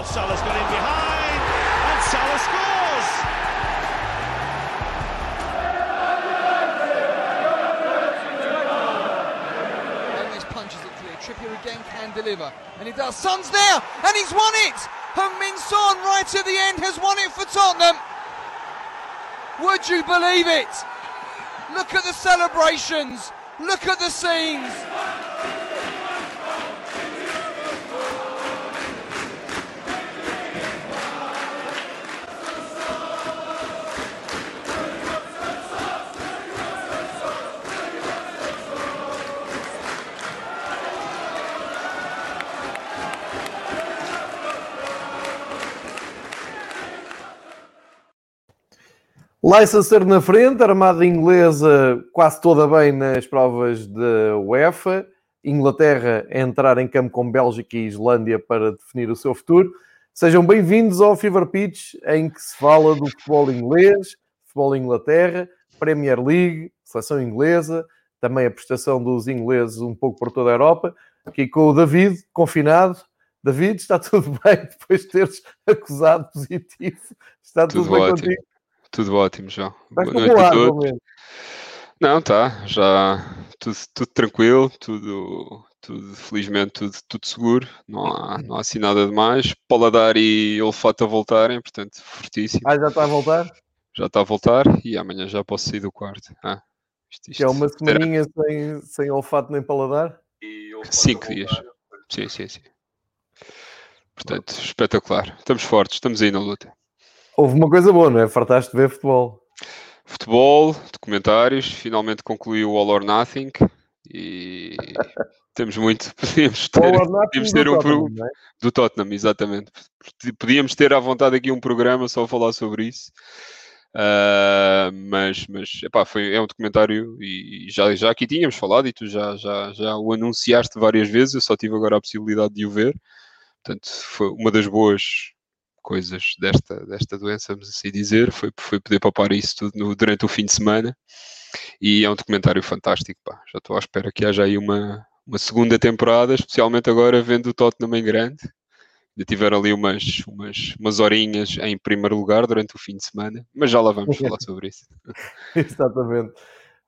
Oh, Salah's got in behind, and Salah scores! Trippier again can deliver. And he does. Son's there! And he's won it! Min Son right at the end has won it for Tottenham. Would you believe it? Look at the celebrations. Look at the scenes. Leicester na frente, armada inglesa quase toda bem nas provas da UEFA. Inglaterra a entrar em campo com Bélgica e Islândia para definir o seu futuro. Sejam bem-vindos ao Fever Pitch, em que se fala do futebol inglês, futebol Inglaterra, Premier League, seleção inglesa, também a prestação dos ingleses um pouco por toda a Europa. Aqui com o David, confinado. David, está tudo bem depois de teres acusado positivo? Está tudo, Tudo bem ótimo. contigo? Tudo ótimo, João. Estás Boa noite a todos. Não, tá, já tudo, tudo tranquilo, tudo, tudo, felizmente, tudo, tudo seguro, não há, não há assim nada de mais. Paladar e olfato a voltarem, portanto, fortíssimo. Ah, já está a voltar? Já está a voltar e amanhã já posso sair do quarto. Ah, isto, Que é uma isto terá semaninha sem, sem olfato nem paladar? cinco dias. Sim, sim, sim. Portanto, espetacular. Estamos fortes, estamos aí na luta. Houve uma coisa boa, não é? Fartaste de ver futebol. Futebol, documentários, finalmente concluiu o All or Nothing e temos muito, podíamos ter, podíamos do ter um Tottenham, pro- é? do Tottenham, exatamente. Podíamos ter à vontade aqui um programa só a falar sobre isso. Ah, mas, mas epá, foi, é um documentário e já, já aqui tínhamos falado e tu já, já, já o anunciaste várias vezes, eu só tive agora a possibilidade de o ver. Portanto, foi uma das boas coisas desta, desta doença, vamos assim dizer, foi, foi poder papar isso tudo no- durante o fim de semana. E é um documentário fantástico, pá. Já estou à espera que haja aí uma, uma segunda temporada, especialmente agora vendo o Tottenham em grande. Ainda tiveram ali umas, umas, umas horinhas em primeiro lugar durante o fim de semana, mas já lá vamos falar sobre isso. Exatamente.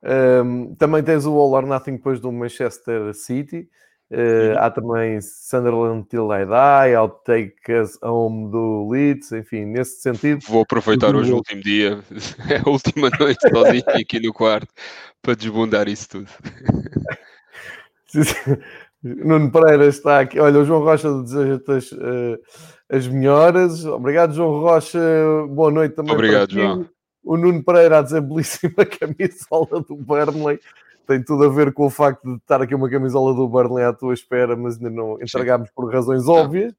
Ahm, também tens o All or Nothing depois do Manchester City. Uh, há também Sunderland Till I Die, Outtake Us Home do Leeds, enfim, nesse sentido. Vou aproveitar hoje o último dia, é a última noite sozinho aqui no quarto, para desbundar isso tudo. Nuno Pereira está aqui. Olha, o João Rocha deseja-te as, eh, as melhoras. Obrigado, João Rocha. Boa noite também. Obrigado. João. O Nuno Pereira a dizer belíssima camisola do Burnley. Tem tudo a ver com o facto de estar aqui uma camisola do Burnley à tua espera, mas ainda não entregámos por razões óbvias.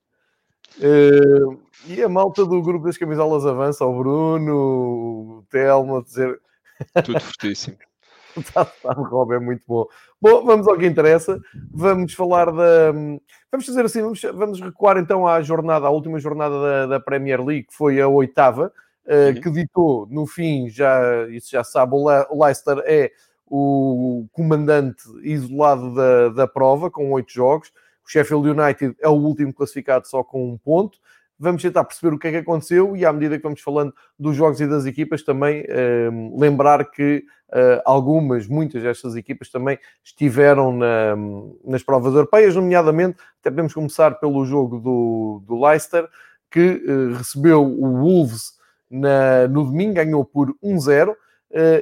Eh, e a malta do grupo das camisolas avança, o Bruno, o Telmo, a dizer Tudo fortíssimo. Tá, tá, Rob, é muito bom. Bom, vamos ao que interessa. Vamos falar da. Vamos fazer assim, vamos, vamos recuar então à jornada, à última jornada da, da Premier League, que foi a oitava, Uhum. que ditou no fim, já, isso já sabe, o o Leicester é o comandante isolado da, da prova, com oito jogos. O Sheffield United é o último classificado só com um ponto. Vamos tentar perceber o que é que aconteceu e, à medida que vamos falando dos jogos e das equipas, também eh, lembrar que eh, algumas, muitas destas equipas também estiveram na- nas provas europeias, nomeadamente, até podemos começar pelo jogo do, do Leicester, que eh, recebeu o Wolves na- no domingo, ganhou por 1-0 eh,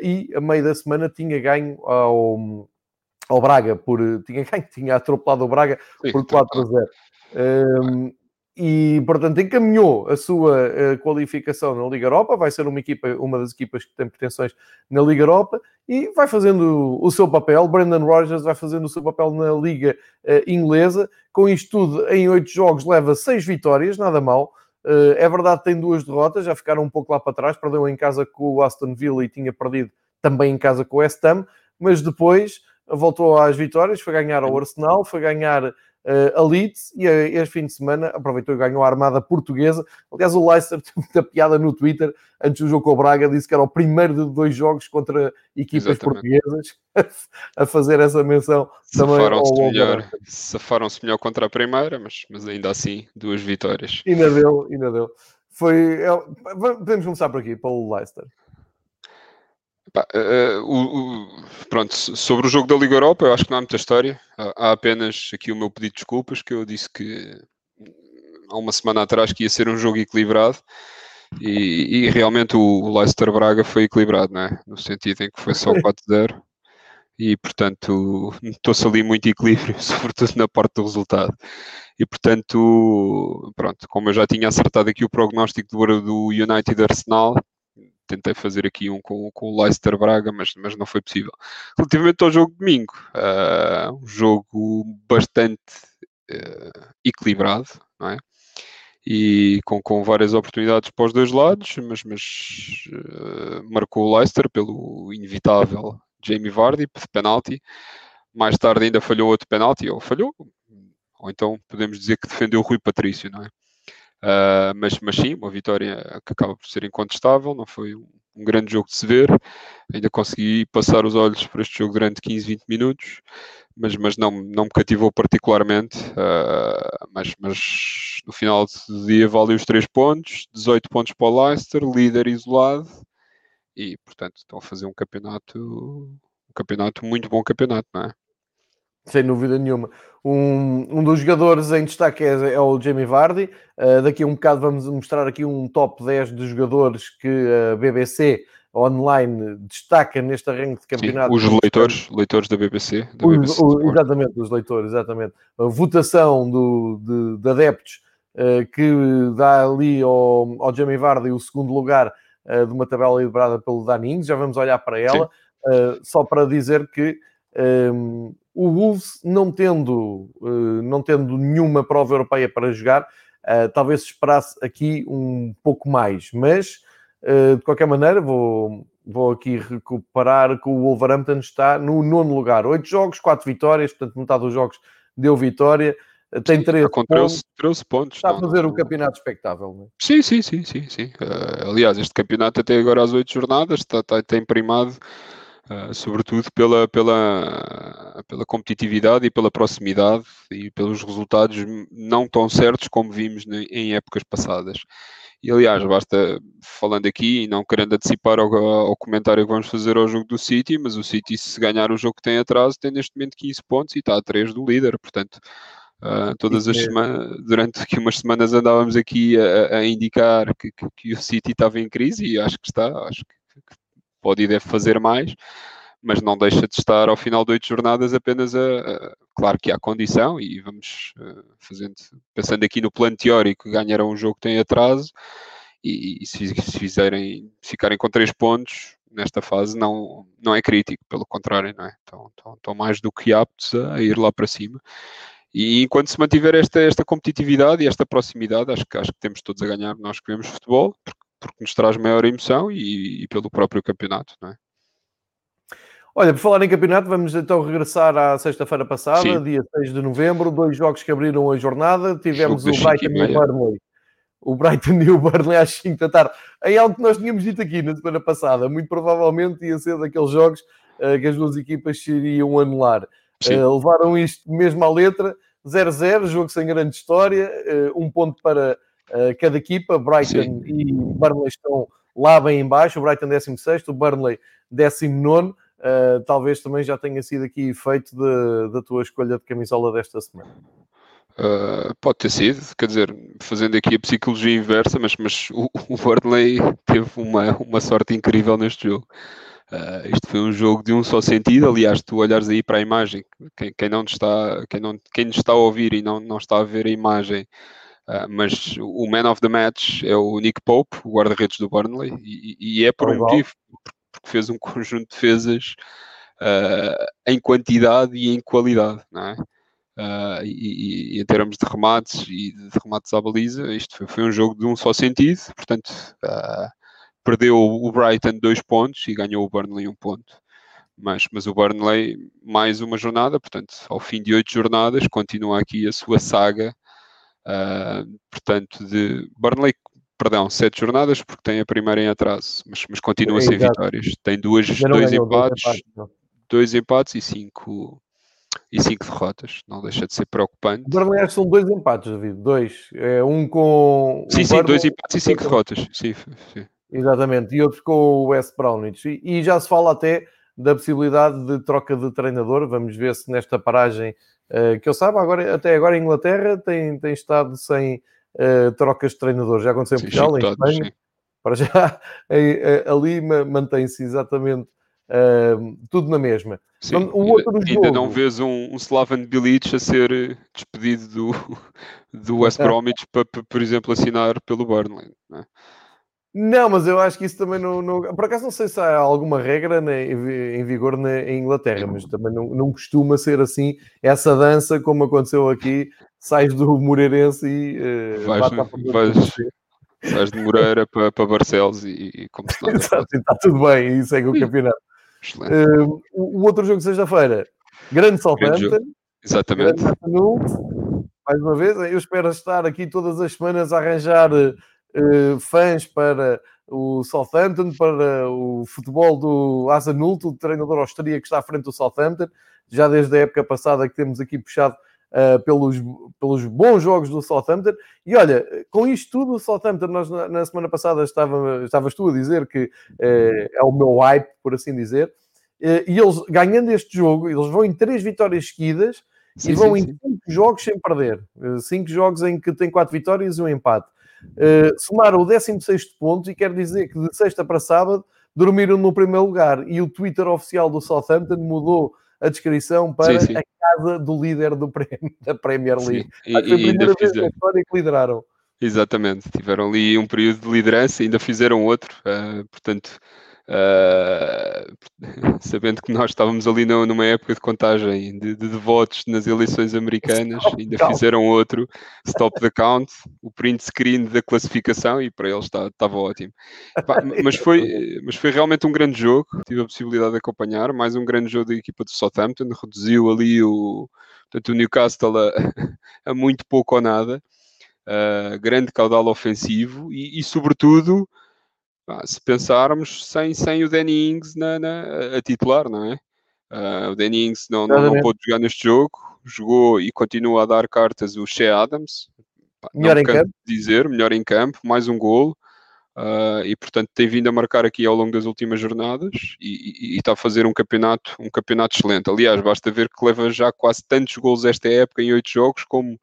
e a meio da semana tinha ganho ao, ao Braga, por, tinha ganho, tinha atropelado o Braga Sim, por 4 a 0. Um, e, portanto, encaminhou a sua eh, qualificação na Liga Europa, vai ser uma equipa, uma das equipas que tem pretensões na Liga Europa e vai fazendo o seu papel. Brendan Rodgers vai fazendo o seu papel na Liga eh, Inglesa. Com isto tudo, em oito jogos, leva seis vitórias, nada mal. Eh, é verdade, tem duas derrotas, já ficaram um pouco lá para trás. Perdeu em casa com o Aston Villa e tinha perdido também em casa com o West Ham, mas depois voltou às vitórias, foi ganhar ao Arsenal, foi ganhar a Leeds e a, este fim de semana aproveitou e ganhou a armada portuguesa. Aliás, o Leicester teve muita piada no Twitter antes do jogo com o Braga, disse que era o primeiro de dois jogos contra equipas Exatamente. portuguesas a fazer essa menção safaram-se melhor, safaram-se melhor contra a primeira, mas, mas ainda assim duas vitórias. Ainda deu, ainda deu. Foi, é, podemos começar por aqui, pelo Leicester. Uh, o, pronto, sobre o jogo da Liga Europa, eu acho que não há muita história. Há, há, apenas aqui o meu pedido de desculpas, que eu disse que há uma semana atrás que ia ser um jogo equilibrado. E, e realmente o Leicester Braga foi equilibrado, né? no sentido em que foi só 4-0 e portanto estou-se ali muito equilíbrio, sobretudo na parte do resultado. E portanto, pronto, como eu já tinha acertado aqui o prognóstico do, do United Arsenal, tentei fazer aqui um com, com o Leicester Braga, mas, mas não foi possível. Relativamente ao jogo de domingo, uh, um jogo bastante uh, equilibrado, não é? E com, com várias oportunidades para os dois lados, mas, mas uh, marcou o Leicester pelo inevitável Jamie Vardy, de penalti. Mais tarde ainda falhou outro penalti, ou falhou, ou então podemos dizer que defendeu o Rui Patrício, não é? Uh, mas, mas sim, uma vitória que acaba por ser incontestável, não foi um, um, grande jogo de se ver. Ainda consegui passar os olhos por este jogo durante 15, 20 minutos, mas, mas não, não me cativou particularmente. Uh, mas, mas no final do dia valeu os 3 pontos, 18 pontos para o Leicester, líder isolado e portanto estão a fazer um campeonato, um campeonato muito bom campeonato, não é? Sem dúvida nenhuma. Um, um dos jogadores em destaque é, é o Jamie Vardy. Uh, daqui a um bocado vamos mostrar aqui um top 10 de jogadores que a BBC online destaca neste arranque de campeonato. Sim, os leitores, leitores da BBC. Da os, BBC o, exatamente, os leitores, exatamente. A votação do, de, de adeptos uh, que dá ali ao, ao Jamie Vardy o segundo lugar uh, de uma tabela liderada pelo Danings, já vamos olhar para ela, só para dizer que um, o Wolves, não tendo, uh, não tendo nenhuma prova europeia para jogar, talvez esperasse aqui um pouco mais, mas de qualquer maneira vou, vou aqui recuperar que o Wolverhampton está no nono lugar, oito jogos, quatro vitórias, portanto metade dos jogos deu vitória tem 13 com 13, 13 pontos. Está a fazer o campeonato espectável, não é? Sim, sim, sim, sim. sim. Aliás, este campeonato até agora às 8 jornadas está, está, tem primado, uh, sobretudo pela, pela, pela competitividade e pela proximidade e pelos resultados não tão certos como vimos em épocas passadas. E aliás, basta falando aqui e não querendo antecipar ao, ao, comentário que vamos fazer ao jogo do City, mas o City, se ganhar o jogo que tem atraso, tem neste momento 15 pontos e está a 3 do líder, portanto Uh, todas as semanas, durante aqui umas semanas andávamos aqui a, a indicar que, que, que, o City estava em crise e acho que está, acho que, pode e deve fazer mais, mas não deixa de estar ao final de oito jornadas apenas a, a, claro que há condição e vamos uh, fazendo, pensando aqui no plano teórico, ganharão um jogo que tem atraso e, e se, se fizerem, ficarem com três pontos nesta fase não, não é crítico, pelo contrário, não é? Estão, estão, estão mais do que aptos a ir lá para cima e enquanto se mantiver esta, esta competitividade e esta proximidade, acho que, acho que temos todos a ganhar nós que vemos futebol, porque, porque nos traz maior emoção e, e, pelo próprio campeonato, não é? Olha, por falar em campeonato, vamos então regressar à sexta-feira passada, Sim. dia 6 de novembro, dois jogos que abriram a jornada, tivemos o Brighton e o Burnley. O Brighton e o Burnley às 5 da tarde. Em algo que nós tínhamos dito aqui na semana passada, muito provavelmente ia ser daqueles jogos uh, que as duas equipas se iriam anular. Uh, levaram isto mesmo à letra, 0-0, jogo sem grande história, uh, um ponto para cada equipa, Brighton Sim. e Burnley estão lá bem embaixo, o Brighton 16 o Burnley 19 Uh, talvez também já tenha sido aqui feito da tua escolha de camisola desta semana. Uh, pode ter sido, quer dizer, fazendo aqui a psicologia inversa, mas, mas o, o Burnley teve uma, uma sorte incrível neste jogo. Uh, isto foi um jogo de um só sentido. Aliás, tu olhares aí para a imagem, quem, quem não está, quem não, quem nos está a ouvir e não, não está a ver a imagem, uh, mas o man of the match é o Nick Pope, o guarda-redes do Burnley, e, e é por um motivo, porque fez um conjunto de defesas uh, em quantidade e em qualidade, não é? Uh, e, e, em termos de remates e de remates à baliza, isto foi, foi um jogo de um só sentido, portanto, perdeu o Brighton dois pontos e ganhou o Burnley um ponto. mas, mas o Burnley mais uma jornada, portanto, ao fim de oito jornadas, continua aqui a sua saga, uh, portanto, de Burnley, perdão, sete jornadas, porque tem a primeira em atraso, mas, mas continua é, sem exato. vitórias. Tem duas, dois, empates, dois empates, dois empates e cinco e cinco derrotas. Não deixa de ser preocupante. O Burnley são dois empates, David. Dois. É, um com. Sim, sim, dois empates e cinco derrotas. Sim, sim. Exatamente. E outro com o West Brownwich. E, e, já se fala até da possibilidade de troca de treinador. Vamos ver se nesta paragem, uh, que eu saiba, agora, até agora a Inglaterra tem, tem estado sem uh, trocas de treinador. Já aconteceu em Portugal, em Espanha. Para já, eh, ali mantém-se exatamente Uh, tudo na mesma. Sim, o outro ainda, jogo... ainda não vês um, um Slaven Bilic a ser eh, despedido do, do West Bromwich para, por exemplo, assinar pelo Burnley. É? Não, mas eu acho que isso também não, não, Por acaso não sei se há alguma regra na, em vigor na em Inglaterra, mas também não, não costuma ser assim essa dança como aconteceu aqui. Sais do Moreirense e uh, vais, de Moreira para, para Barcelos e, e como se nada. Exato, está tudo bem e segue o campeonato. Uh, o outro jogo de sexta-feira, grande Southampton. Exatamente. Grande mais uma vez, eu espero estar aqui todas as semanas a arranjar uh, fãs para o Southampton, para o futebol do Hasanult, o treinador austríaco que está à frente do Southampton. Já desde a época passada que temos aqui puxado uh, pelos, pelos bons jogos do Southampton. E olha, com isto tudo, o Southampton, nós na, na semana passada estava, estavas tu a dizer que uh, é o meu hype, por assim dizer. Uh, e eles, ganhando este jogo, eles vão em três vitórias seguidas sim, e vão sim, em sim. cinco jogos sem perder. cinco jogos em que tem quatro vitórias e um empate. Uh, somaram o 16 ponto e quer dizer que de sexta para sábado dormiram no primeiro lugar e o Twitter oficial do Southampton mudou a descrição para sim, sim. a casa do líder do prémio, da Premier League. Sim. E, a primeira vez na história que lideraram. Exatamente, tiveram ali um período de liderança e ainda fizeram outro, uh, portanto Uh, sabendo que nós estávamos ali numa época de contagem de, de, de votos nas eleições americanas, ainda fizeram outro stop the count, o print screen da classificação e para eles estava ótimo. mas, foi, mas foi realmente um grande jogo, tive a possibilidade de acompanhar, mais um grande jogo da equipa do Southampton, reduziu ali o, portanto, o Newcastle a, a muito pouco ou nada, uh, grande caudal ofensivo e, e sobretudo se pensarmos sem, sem o Danny Ings na, na, a titular, não é? Uh, o Danny Ings não, não, não, pôde jogar neste jogo, jogou e continua a dar cartas o Shea Adams, melhor em campo. dizer, melhor em campo, mais um golo. Uh, e portanto tem vindo a marcar aqui ao longo das últimas jornadas e, está a fazer um campeonato, um campeonato excelente. Aliás, basta ver que leva já quase tantos gols esta época em oito jogos como,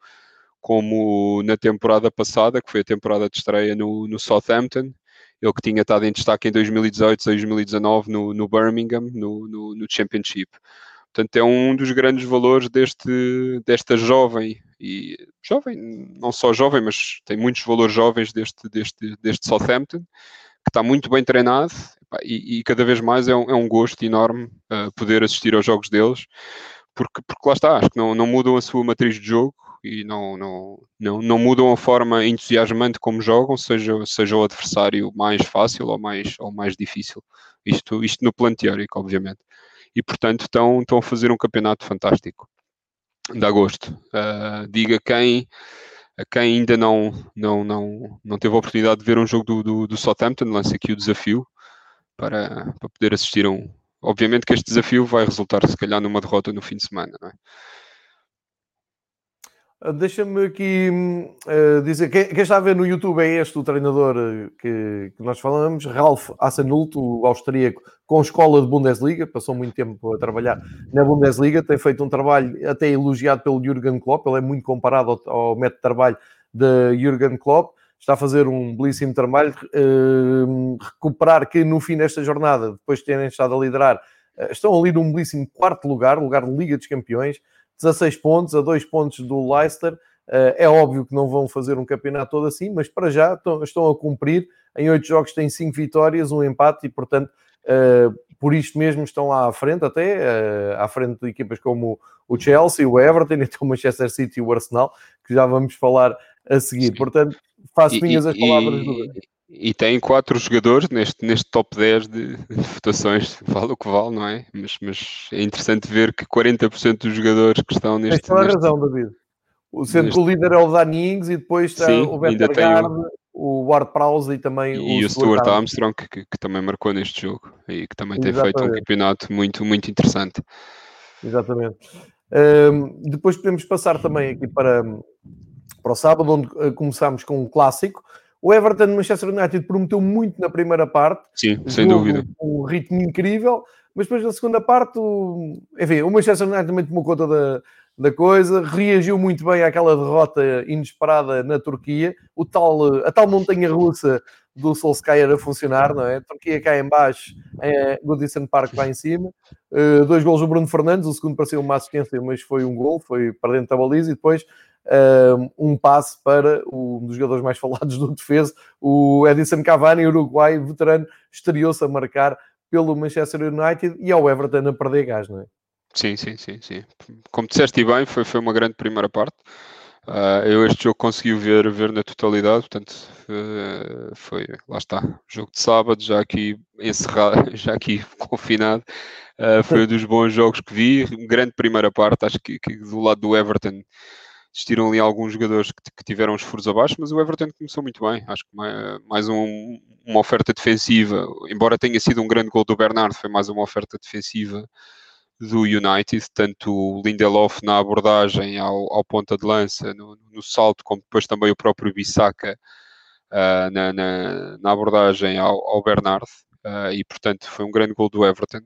como na temporada passada, que foi a temporada de estreia no, no Southampton, ele que tinha estado em destaque em 2018, 2019 no, no Birmingham, no, no, no, Championship. Portanto, é um dos grandes valores deste, desta jovem, e jovem, não só jovem, mas tem muitos valores jovens deste, deste, deste Southampton, que está muito bem treinado e, e cada vez mais é um, é um gosto enorme uh, poder assistir aos jogos deles, porque, porque lá está, acho que não, não mudam a sua matriz de jogo, e não, não, não, não mudam a forma entusiasmante como jogam, seja, seja o adversário mais fácil ou mais, ou mais difícil. Isto, isto no plano teórico, obviamente. E portanto estão, estão a fazer um campeonato fantástico. Dá gosto. Uh, diga quem a quem ainda não, não, não, não teve a oportunidade de ver um jogo do, do, do Southampton, lance aqui o desafio para, para poder assistir a um. Obviamente que este desafio vai resultar, se calhar, numa derrota no fim de semana, é? Ah, deixa-me aqui uh, dizer, quem, quem, está a ver no YouTube é este o treinador ah, que, que nós falamos, Ralf Hasenhüttl, o austríaco, com escola de Bundesliga, passou muito tempo a trabalhar na Bundesliga, tem feito um trabalho até elogiado pelo Jürgen Klopp, ele é muito comparado ao, ao método de trabalho de Jürgen Klopp, está a fazer um belíssimo trabalho, uh, recuperar que no fim desta jornada, depois de terem estado a liderar, uh, estão ali num belíssimo quarto lugar, lugar de Liga dos Campeões, 16 pontos, a 2 pontos do Leicester. Uh, é óbvio que não vão fazer um campeonato todo assim, mas para já estão, a cumprir. Em 8 jogos têm 5 vitórias, um empate e, portanto, uh, por isto mesmo estão lá à frente, até uh, à frente de equipas como o Chelsea, o Everton, e o Manchester City e o Arsenal, que já vamos falar a seguir. Portanto, faço minhas as palavras do. E tem quatro jogadores neste, neste top 10 de, votações, vale o que vale, não é? Mas, mas é interessante ver que 40% dos jogadores que estão neste. Tens toda a neste- razão, David. O- Sendo neste- que o líder é o Danny Ings e depois está Sim, o tem Vestergaard, o Ward Prowse e também E o Stuart Armstrong. Que, que- que também marcou neste jogo e que também tem feito um campeonato muito, muito interessante. Exatamente. Ahm, depois podemos passar também aqui para, para o sábado, onde eh, começamos com um clássico. O Everton Manchester United prometeu muito na primeira parte, Sim, sem jogo dúvida. um ritmo incrível, mas depois na segunda parte, o, enfim, o Manchester United também tomou conta da, da coisa, reagiu muito bem àquela derrota inesperada na Turquia, o tal, a tal montanha russa do Solskjaer a funcionar, não é? A Turquia cá em baixo, é, Goodison Park lá em cima, Uh, dois gols do Bruno Fernandes, o segundo parecia uma assistência, mas foi um gol, foi para dentro da baliza, e depois um passe para um dos jogadores mais falados do defesa, o Edison Cavani, Uruguai, veterano, estreou-se a marcar pelo Manchester United e ao Everton a perder gás, não é? Sim, sim, sim, sim. Como disseste bem, foi, foi uma grande primeira parte. Ah, eu este jogo consegui ver, ver na totalidade, portanto, eh, foi, lá está, jogo de sábado, já aqui encerrado, já aqui confinado, Ah, foi um dos bons jogos que vi, grande primeira parte, acho que, que do lado do Everton existiram ali alguns jogadores que, que tiveram os furos abaixo, mas o Everton começou muito bem, acho que mais, mais um- uma oferta defensiva, embora tenha sido um grande gol do Bernardo, foi mais uma oferta defensiva do United, tanto o Lindelof na abordagem ao, ao ponta de lança, no, no salto, como depois também o próprio Bissaka ah, na, na, na abordagem ao, ao Bernard, ah, e portanto foi um grande gol do Everton.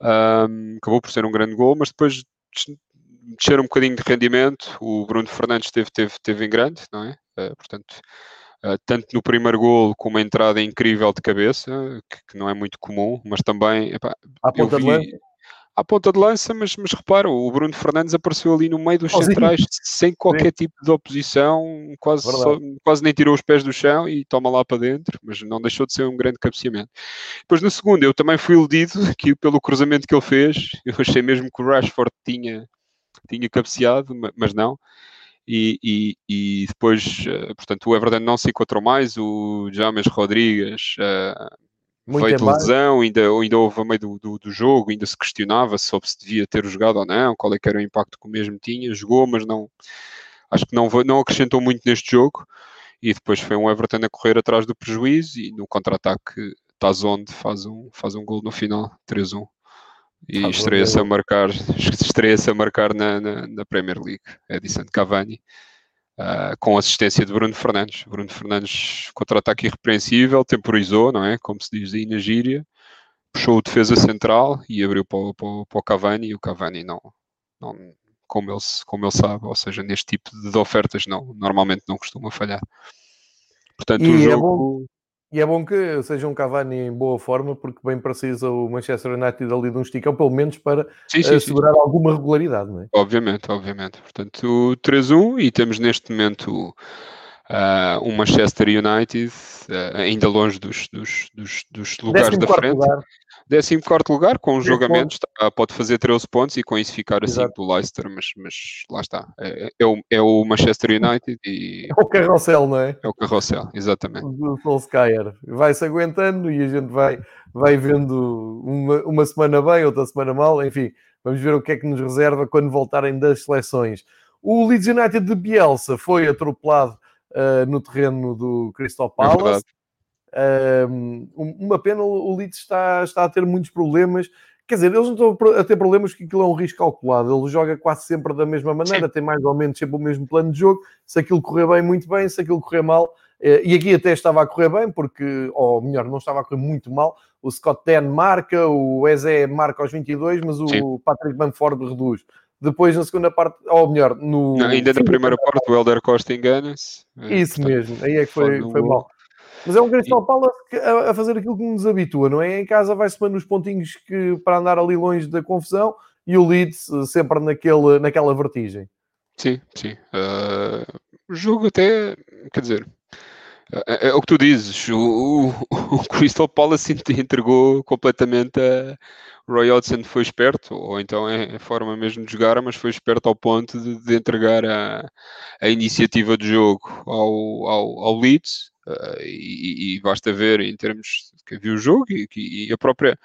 Ahm, acabou por ser um grande gol, mas depois descer um bocadinho de rendimento. O Bruno Fernandes teve, teve, teve em grande, não é? Ah, portanto, ah, tanto no primeiro gol com uma entrada incrível de cabeça, que, que não é muito comum, mas também epá, À ponta de vi lança. à ponta de lança, mas, mas repara, o Bruno Fernandes apareceu ali no meio dos Sozinho. centrais sem qualquer tipo de oposição, quase, só- quase nem tirou os pés do chão e toma lá para dentro, mas não deixou de ser um grande cabeceamento. Depois no segundo, eu também fui iludido aqui pelo cruzamento que ele fez, eu achei mesmo que o Rashford tinha, tinha cabeceado, ma- mas não. E, e- e depois, eh, portanto, o Everton não se encontrou mais, o James Rodrigues Muito veio de lesão, ainda, ainda houve a meio do, do, do jogo, ainda se questionava sobre se devia ter jogado ou não, qual é que era o impacto que o mesmo tinha, jogou, mas não acho que não, não acrescentou muito neste jogo, e depois foi um Everton a correr atrás do prejuízo, e no contra-ataque Tazonde faz um, faz um gol no final, 3-1. E um estreia-se a gol. marcar, estreia-se a marcar na, na, na Premier League, Edison Cavani. ah, com assistência de Bruno Fernandes. Bruno Fernandes, contra-ataque irrepreensível, temporizou, não é? Como se diz aí na gíria, puxou o defesa central e abriu para o, para para o Cavani. E o Cavani não, não como, ele, como ele sabe, ou seja, neste tipo de ofertas, não, normalmente não costuma falhar. Portanto, E o é jogo. E é bom que seja um Cavani em boa forma, porque bem precisa o Manchester United ali de um esticão, pelo menos para Sim, sim, sim. assegurar alguma regularidade, não é? Obviamente, obviamente. Portanto, o 3-1 e temos neste momento ah, um Manchester United ah, ainda longe dos, dos, dos, dos lugares da 14º frente. lugar, 14 lugar, com os 13 jogamentos, tá, pode fazer 13 pontos e com isso ficar a Exato. 5 do Leicester, mas, mas lá está. É, é o, é o Manchester United e é o carrossel, não é? é o carrossel, exatamente. Do Solskjaer. Vai-se aguentando e a gente vai, vai vendo uma, uma semana bem, outra semana mal, enfim, vamos ver o que é que nos reserva quando voltarem das seleções. O Leeds United de Bielsa foi atropelado ah, no terreno do Crystal É Palace. Um, uma pena, o Leeds está, está a ter muitos problemas. Quer dizer, eles não estão a ter problemas porque aquilo é um risco calculado. Ele joga quase sempre da mesma maneira, tem mais ou menos sempre o mesmo plano de jogo. Se aquilo correr bem, muito bem. Se aquilo correr mal, eh, e aqui até estava a correr bem, porque, ou melhor, não estava a correr muito mal. O Scott Den marca, o Eze marca aos 22, mas o Sim. Patrick Bamford reduz. Depois, na segunda parte, ou melhor, no. Não, ainda na primeira parte, o Helder Costa engana-se. Isso portanto, mesmo, aí é que foi, foi mal. Mas é um Crystal Palace a, a fazer aquilo que nos habitua, não é? Em casa vai-se mandando os pontinhos que, para andar ali longe da confusão e o Leeds eh, sempre naquele, naquela vertigem. Sim, sim. O jogo até, quer dizer, é, é o que tu dizes, o, o- o Crystal Palace ent- entregou completamente a Roy Hodgson foi esperto, ou então é a forma mesmo de jogar, mas foi esperto ao ponto de, de entregar a, a iniciativa de jogo ao, ao, ao Leeds. Uh, e, e, basta ver em termos de que viu o jogo e, e, a própria,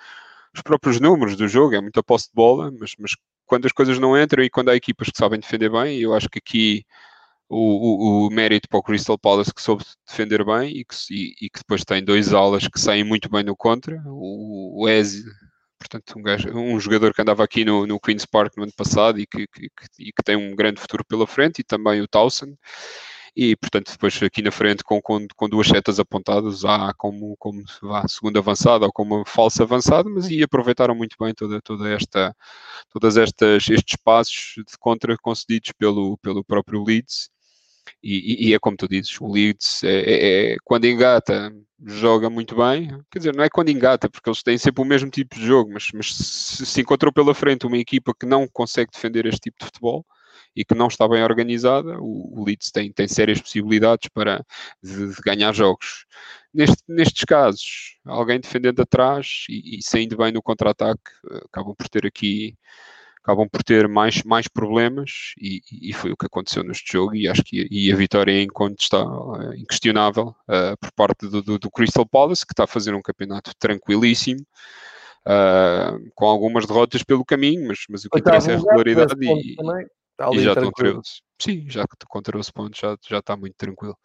os próprios números do jogo, é muita posse de bola, mas, mas quando as coisas não entram e quando há equipas que sabem defender bem, eu acho que aqui o, o, o, mérito para o Crystal Palace que soube defender bem e que, e, e que depois tem dois alas que saem muito bem no contra, o, o Eze, portanto um, gajo, um, jogador que andava aqui no, no Queen's Park no ano passado e que, que, que, que tem um grande futuro pela frente, e também o Towson, e portanto depois aqui na frente com, com, com duas setas apontadas há como, como vá, segunda avançada ou como falsa avançada, mas e aproveitaram muito bem toda, toda esta, todas estas estes passos de contra concedidos pelo, pelo próprio Leeds. E, e, é como tu dizes, o Leeds é, é, é, quando engata joga muito bem, quer dizer, não é quando engata, porque eles têm sempre o mesmo tipo de jogo, mas, mas se, se encontrou pela frente uma equipa que não consegue defender este tipo de futebol, e que não está bem organizada, o, o Leeds tem, tem sérias possibilidades para de, de ganhar jogos. Neste, nestes casos, alguém defendendo atrás e, e saindo bem no contra-ataque, eh, acabam por ter aqui acabam por ter mais, mais problemas e, e, foi o que aconteceu neste jogo e acho que e a vitória é está uh, inquestionável uh, por parte do, do, do, Crystal Palace que está a fazer um campeonato tranquilíssimo uh, com algumas derrotas pelo caminho mas, mas o que interessa é a regularidade e, e, já estão 13 sim, já com 13 pontos já, já está muito tranquilo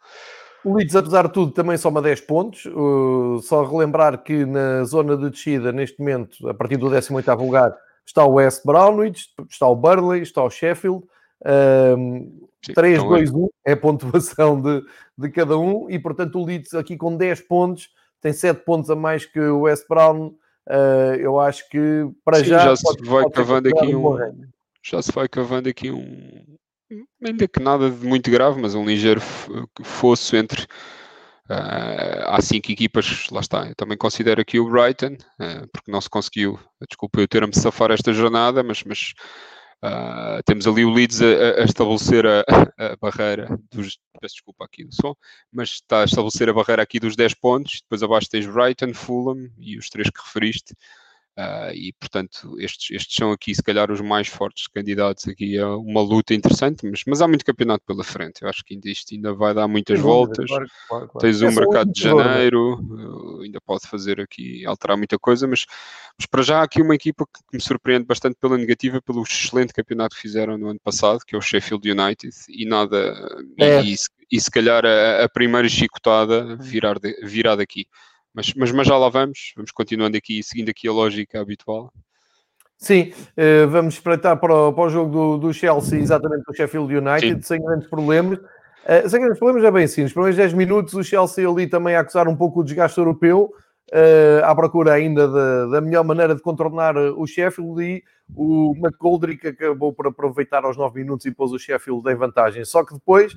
o Leeds, apesar de tudo, também soma 10 pontos. Uh, só relembrar que na zona de descida, neste momento, a partir do 18º lugar, está o West Brownwich, está o Burley, está o Sheffield. Um, Sim, 3, 2, 1 é a pontuação de, de cada um, e portanto o Leeds aqui com 10 pontos tem 7 pontos a mais que o West Brown. Uh, eu acho que para Sim, já, já se vai cavando aqui um, já se vai cavando aqui um ainda que nada de muito grave, mas um ligeiro fosso entre Uh, há cinco equipas, lá está. Eu também considero aqui o Brighton, uh, porque não se conseguiu, desculpa eu ter-me safar esta jornada, mas, mas uh, temos ali o Leeds a, a estabelecer a, a, barreira dos. Peço desculpa aqui do som, mas está a estabelecer a barreira aqui dos 10 pontos. Depois abaixo tens Brighton, Fulham e os três que referiste. Uh, e portanto estes, estes são aqui se calhar os mais fortes candidatos aqui a uma luta interessante, mas, mas há muito campeonato pela frente, eu acho que ainda, isto ainda vai dar muitas voltas, claro, claro, claro. tens o um mercado de janeiro, uh, ainda pode fazer aqui, alterar muita coisa, mas, mas para já há aqui uma equipa que me surpreende bastante pela negativa, pelo excelente campeonato que fizeram no ano passado, que é o Sheffield United, e nada, é. e, e, e, se calhar a, a primeira chicotada virar, de, virar daqui. Mas, mas, mas já lá vamos, vamos continuando aqui, seguindo aqui a lógica habitual. Sim, uh, vamos espreitar para o, para o jogo do, do Chelsea, exatamente do Sheffield United, Sim. sem grandes problemas. Uh, sem grandes problemas é bem assim, nos primeiros 10 minutos o Chelsea ali também a acusar um pouco o desgaste europeu, uh, à procura ainda da, da melhor maneira de contornar o Sheffield e o McGoldrick acabou por aproveitar aos 9 minutos e pôs o Sheffield em vantagem. Só que depois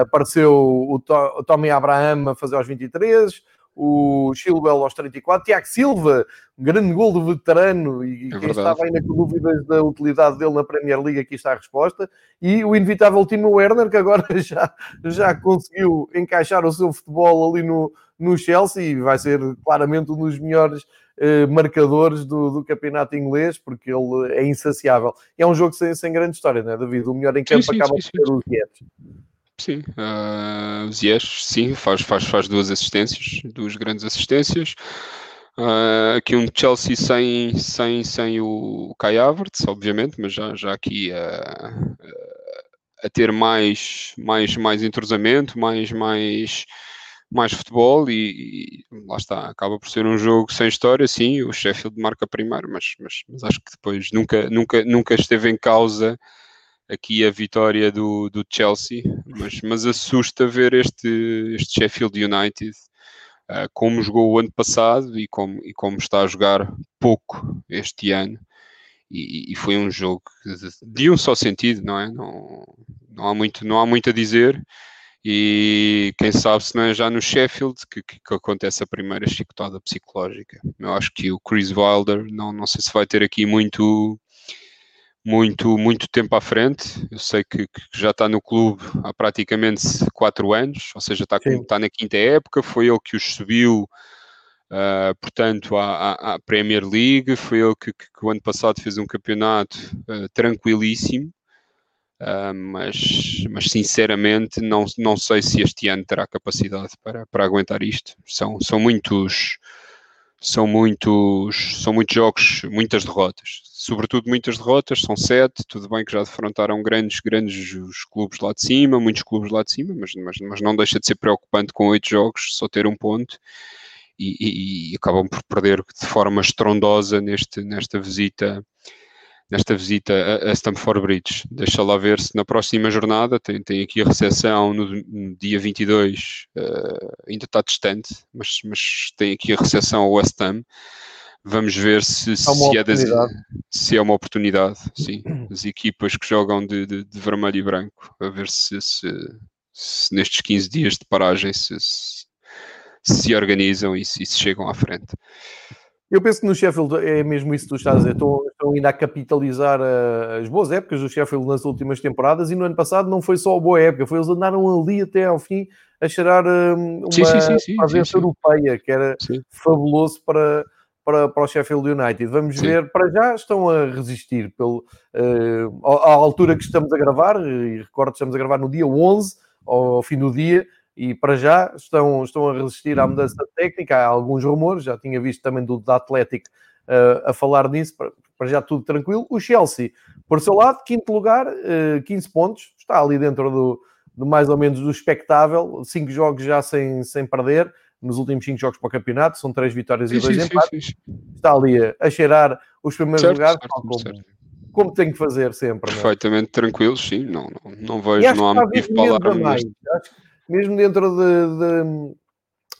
apareceu o Tommy Abraham a fazer aos 23, o Chilwell aos 34, Tiago Silva, um grande gol do veterano e é quem estava ainda com dúvidas da utilidade dele na Premier League, aqui está a resposta, e o inevitável Timo Werner, que agora já, já conseguiu encaixar o seu futebol ali no, no Chelsea e vai ser claramente um dos melhores eh, marcadores do, do, campeonato inglês, porque ele é insaciável. É um jogo sem, sem grande história, não é, David? O melhor em campo sim, sim, acaba sim, por ser o Ziyech. Sim, uh, o Ziyech, sim, faz, faz, faz duas assistências, duas grandes assistências. Uh, aqui um Chelsea sem, sem, sem o Kai Havertz, obviamente, mas já, já aqui a, a ter mais, mais, mais entrosamento, mais, mais, mais futebol e, e, lá está, acaba por ser um jogo sem história, sim, o Sheffield marca primeiro, mas, mas, mas acho que depois nunca, nunca, nunca esteve em causa aqui a vitória do, do Chelsea, mas, mas assusta ver este, este Sheffield United uh, como jogou o ano passado e como, e como está a jogar pouco este ano. E, e foi um jogo de, um só sentido, não é? Não, não, há muito, não há muito a dizer. E quem sabe se não é já no Sheffield que, que, que, acontece a primeira chicotada psicológica. Eu acho que o Chris Wilder, não, não sei se vai ter aqui muito muito, muito tempo à frente. Eu sei que, que já está no clube há praticamente quatro anos, ou seja, está, está na quinta época. Foi ele que os subiu, uh, portanto, à, à, à, Premier League. Foi ele que, que, que, o ano passado fez um campeonato uh, tranquilíssimo. Uh, mas, mas sinceramente não, não sei se este ano terá capacidade para, para aguentar isto. São, são muitos são muitos são muitos jogos, muitas derrotas. Sobretudo muitas derrotas, são sete, tudo bem que já defrontaram grandes, grandes os clubes lá de cima, muitos clubes lá de cima, mas, mas, mas não deixa de ser preocupante com oito jogos, só ter um ponto. E, e, e, acabam por perder de forma estrondosa neste, nesta visita nesta visita a, Stamford Bridge. Deixa lá ver se na próxima jornada tem, tem aqui a recepção no, no dia 22, uh, eh, ainda está distante, mas, mas tem aqui a recepção ao West Ham. Vamos ver se, se, é, das, se é uma oportunidade, sim. As equipas que jogam de, de, de vermelho e branco, a ver se, se, se nestes 15 dias de paragem se, se, organizam e se, se chegam à frente. Eu penso que no Sheffield é mesmo isso que tu estás a dizer. Estão, estão ainda a capitalizar uh, as boas épocas do Sheffield nas últimas temporadas e no ano passado não foi só a boa época, foi eles andaram ali até ao fim a cheirar uh, uma sim, sim, sim, presença europeia, que era fabuloso para, para, para o Sheffield United. Vamos ver, para já estão a resistir pelo, uh, à altura que estamos a gravar, e recordo que estamos a gravar no dia 11, ao fim do dia, e para já estão, estão a resistir à mudança técnica. Há alguns rumores, já tinha visto também do da Atlético uh, a falar nisso, para, para, já tudo tranquilo. O Chelsea, por seu lado, quinto lugar, uh, eh, 15 pontos, está ali dentro do, do mais ou menos do expectável, cinco jogos já sem, sem perder. Nos últimos cinco jogos para o campeonato, são três vitórias e dois sim, empates. Sim, sim, está ali a, a, cheirar os primeiros certo, lugares, certo, como, certo. como tem que fazer sempre. É? Perfeitamente tranquilos, sim, não, não, não vejo, não há motivo para alarme mesmo dentro de, de,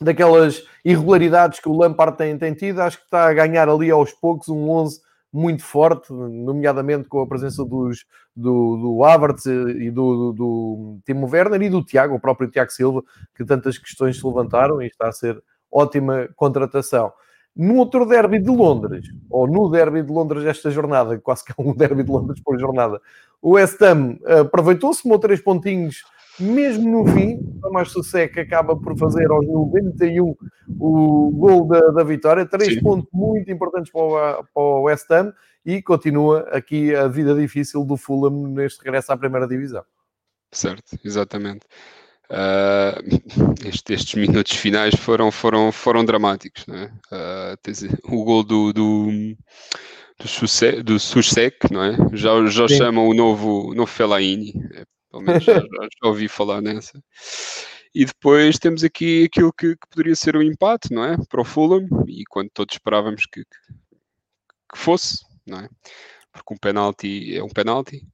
daquelas irregularidades que o Lampard tem, tem tido, acho que está a ganhar ali aos poucos um 11 muito forte, nomeadamente com a presença dos, do, do Havertz e do, do, do Timo Werner e do Tiago, o próprio Tiago Silva, que tantas questões se levantaram e está a ser ótima contratação. No outro derby de Londres, ou no derby de Londres esta jornada, quase que é um derby de Londres por jornada, o West Ham aproveitou-se, tomou três pontinhos mesmo no fim, o Tomás Susek acaba por fazer aos 91 o gol da, da vitória, três Sim. pontos muito importantes para o, para o West Ham e continua aqui a vida difícil do Fulham neste regresso à primeira divisão. Certo, exatamente. Uh, este, estes minutos finais foram, foram, foram dramáticos. É? uh, o gol do, do, do, do Susek, não é? já, já chamam o novo, novo Fellaini. Pelo menos já, já, já ouvi falar nessa. E depois temos aqui aquilo que, que, poderia ser um empate, não é? Para o Fulham, e quando todos esperávamos que, que, fosse, não é? Porque um penalti é um penalti.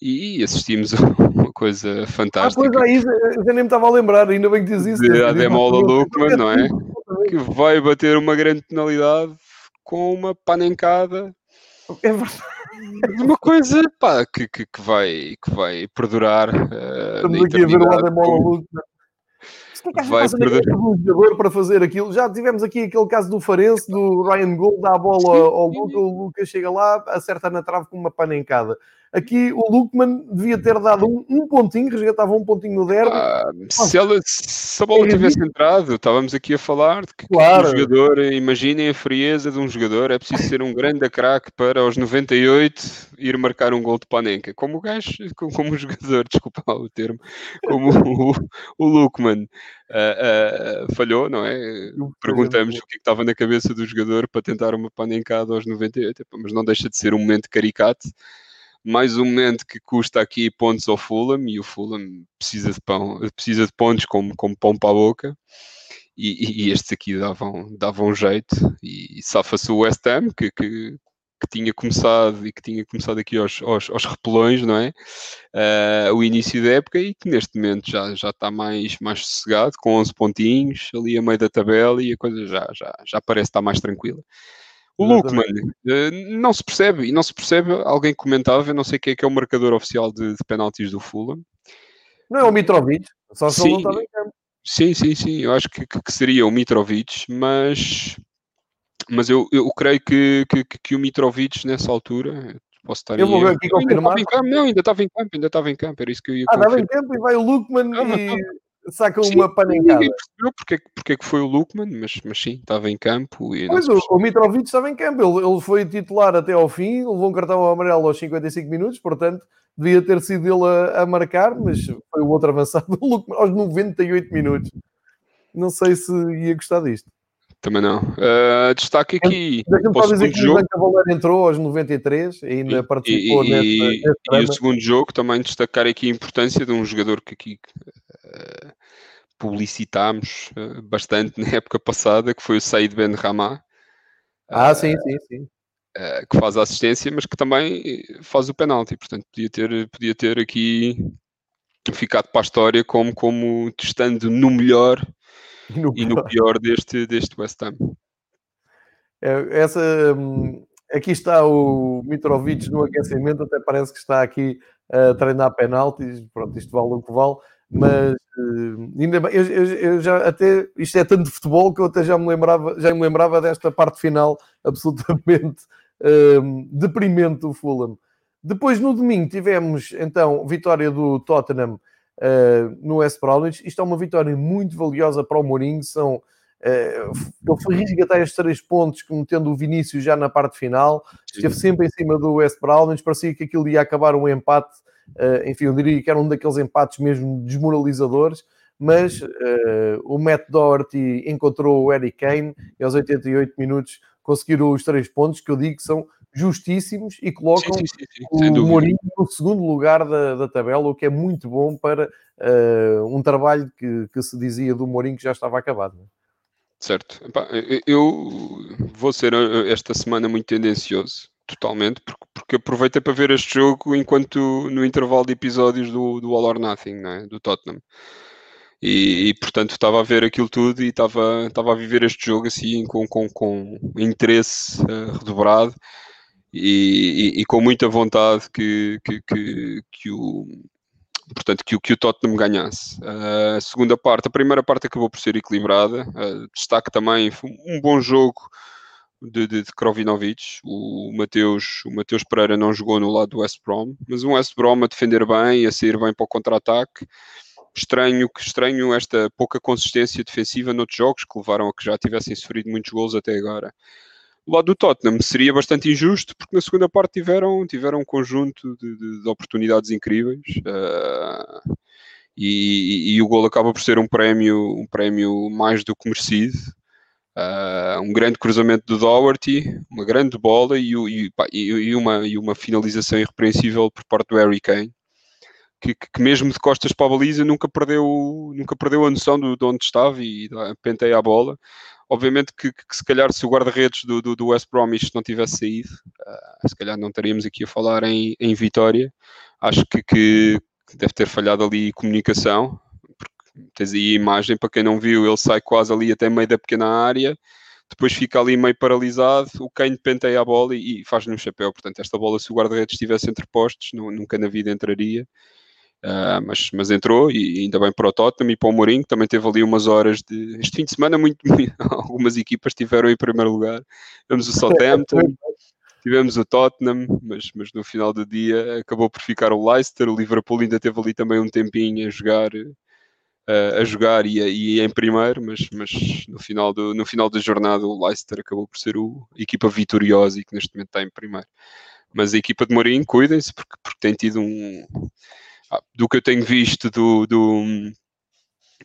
E assistimos a uma coisa fantástica. Ah, pois é, isso, eu nem me estava a lembrar, ainda bem que diz isso. De Ademola Lukman, não é? Que vai bater uma grande penalidade com uma panencada. É verdade uma coisa pá, que, que, que, vai, que vai perdurar. Uh, Estamos aqui a ver o Ademola Luz. O que é que vai perder... um jogador para fazer aquilo? Já tivemos aqui aquele caso do Farense, do Ryan Gold, dá a bola ao Luca, o Luca chega lá, acerta na trave com uma panencada. Aqui o Lukman devia ter dado um, um pontinho, resgatava um pontinho no derby. Ah, se, ela, se a bola é tivesse entrado, estávamos aqui a falar de que, claro. um jogador, imaginem a frieza de um jogador, é preciso ser um grande craque para aos 98 ir marcar um gol de panenca. Como o gajo, como o jogador, desculpa o termo, como o, o Lukman uh, uh, falhou, não é? Perguntamos o que, é que estava na cabeça do jogador para tentar uma panencada aos 98, mas não deixa de ser um momento caricato mais um momento que custa aqui pontos ao Fulham e o Fulham precisa de pão, precisa de pontos como, como pão para a boca e, e estes aqui davam, davam jeito e, e safa-se o West Ham que, que, que, tinha começado e que tinha começado aqui aos, aos, aos repelões, não é? Uh, o início da época e que neste momento já, já está mais, mais sossegado, com 11 pontinhos ali a meio da tabela e a coisa já, já, já parece estar mais tranquila. O Lukman, eh, não se percebe, e não se percebe, alguém comentava, eu não sei quem é que é o marcador oficial de, de penaltis do Fulham. Não é o Mitrovic, só se sim, ele não estava em campo. Sim, sim, sim, eu acho que, que, seria o Mitrovic, mas, mas eu, eu creio que, que, que o Mitrovic nessa altura, posso estar eu vou ver aqui confirmar. Não, ainda estava em campo, ainda estava em campo, era isso que eu ia Ah, estava em campo e vai o Lukman e saca uma panencada. Ninguém percebeu porque, é porque é que foi o Lukman, mas, mas sim, estava em campo. E pois, o, o Mitrovic estava em campo, ele, ele foi titular até ao fim, levou um cartão amarelo aos 55 minutos, portanto, devia ter sido ele a, a marcar, mas foi o outro avançado, o Lukman, aos 98 minutos. Não sei se ia gostar disto. Também não. Uh, destaque aqui. Deixa-me só dizer que jogo. o Valer entrou aos 93 e ainda e, participou e, nesse, nesse E o segundo jogo também destacar aqui a importância de um jogador que aqui uh, publicitámos uh, bastante na época passada, que foi o Said Ben Rama. Ah, sim, sim, sim. que faz a assistência, mas que também faz o penalti. Portanto, podia ter, podia ter aqui ficado para a história como, como testando no melhor e no, e no pior deste, deste West Ham. É, essa, hum, aqui está o Mitrovic no aquecimento, até parece que está aqui a treinar penaltis, pronto, isto vale o que vale, mas uh, ainda bem, eu, eu, eu, já até, isto é tanto de futebol que eu até já me lembrava, já me lembrava desta parte final absolutamente uh, deprimente do Fulham. Depois no domingo tivemos então vitória do Tottenham uh, no West Bromwich. Isto é uma vitória muito valiosa para o Mourinho. São, uh, ele foi resgatar estes três pontos, cometendo o Vinícius já na parte final. Esteve sempre em cima do West Bromwich. Parecia que aquilo ia acabar um empate. Uh, enfim, eu diria que era um daqueles empates mesmo desmoralizadores. Mas o Matt Doherty encontrou o Eric Kane e aos 88 minutos conseguiram os três pontos que eu digo que são justíssimos e colocam sim, sim, sim, o Mourinho no segundo lugar da, da, tabela, o que é muito bom para uh, um trabalho que, que, se dizia do Mourinho que já estava acabado. Né? Certo. Eu vou ser eh, esta semana muito tendencioso, totalmente, porque, porque aproveitei para ver este jogo enquanto no intervalo de episódios do, do All or Nothing, é? do Tottenham. E, e, portanto estava a ver aquilo tudo e estava, estava a viver este jogo assim com, com, com interesse uh, redobrado e, e, e, com muita vontade que, que, que, que o portanto que, que o Tottenham ganhasse. Uh, a segunda parte, a primeira parte acabou por ser equilibrada. Uh, destaque também um bom jogo de, de, de Krovinovic. O Mateus, o Mateus Pereira não jogou no lado do West Brom, mas um West Brom a defender bem, a sair bem para o contra-ataque. Estranho estranho esta pouca consistência defensiva noutros jogos que levaram a que já tivessem sofrido muitos gols até agora. O lado do Tottenham seria bastante injusto, porque na segunda parte tiveram, tiveram um conjunto de, de, de oportunidades incríveis. Uh, e, e, o gol acaba por ser um prémio, um prémio mais do que merecido. Uh, um grande cruzamento do Doherty, uma grande bola e, e, e, uma, e uma finalização irrepreensível por parte do Harry Kane. Que, que, mesmo de costas para a baliza nunca perdeu, nunca perdeu a noção de, de onde estava e penteia a bola. Obviamente que, que, se calhar se o guarda-redes do, do, do, West Bromwich não tivesse saído, uh, se calhar não estaríamos aqui a falar em, em vitória. Acho que, que, deve ter falhado ali comunicação, tens aí a imagem, para quem não viu, ele sai quase ali até meio da pequena área, depois fica ali meio paralisado, o Kane penteia a bola e, e faz-lhe um chapéu. Portanto, esta bola, se o guarda-redes estivesse entre postos, nunca na vida entraria. Uh, mas, mas entrou e ainda bem para o Tottenham e para o Mourinho, também teve ali umas horas de. Este fim de semana, muito, algumas equipas estiveram em primeiro lugar. Tivemos o Southampton, tivemos o Tottenham, mas, mas no final do dia acabou por ficar o Leicester. O Liverpool ainda teve ali também um tempinho a jogar. Uh, a jogar e, e em primeiro, mas, mas no, final do, no final da jornada o Leicester acabou por ser o, a equipa vitoriosa e que neste momento está em primeiro. Mas a equipa de Mourinho, cuidem-se, porque, porque tem tido um, ah, do que eu tenho visto do, do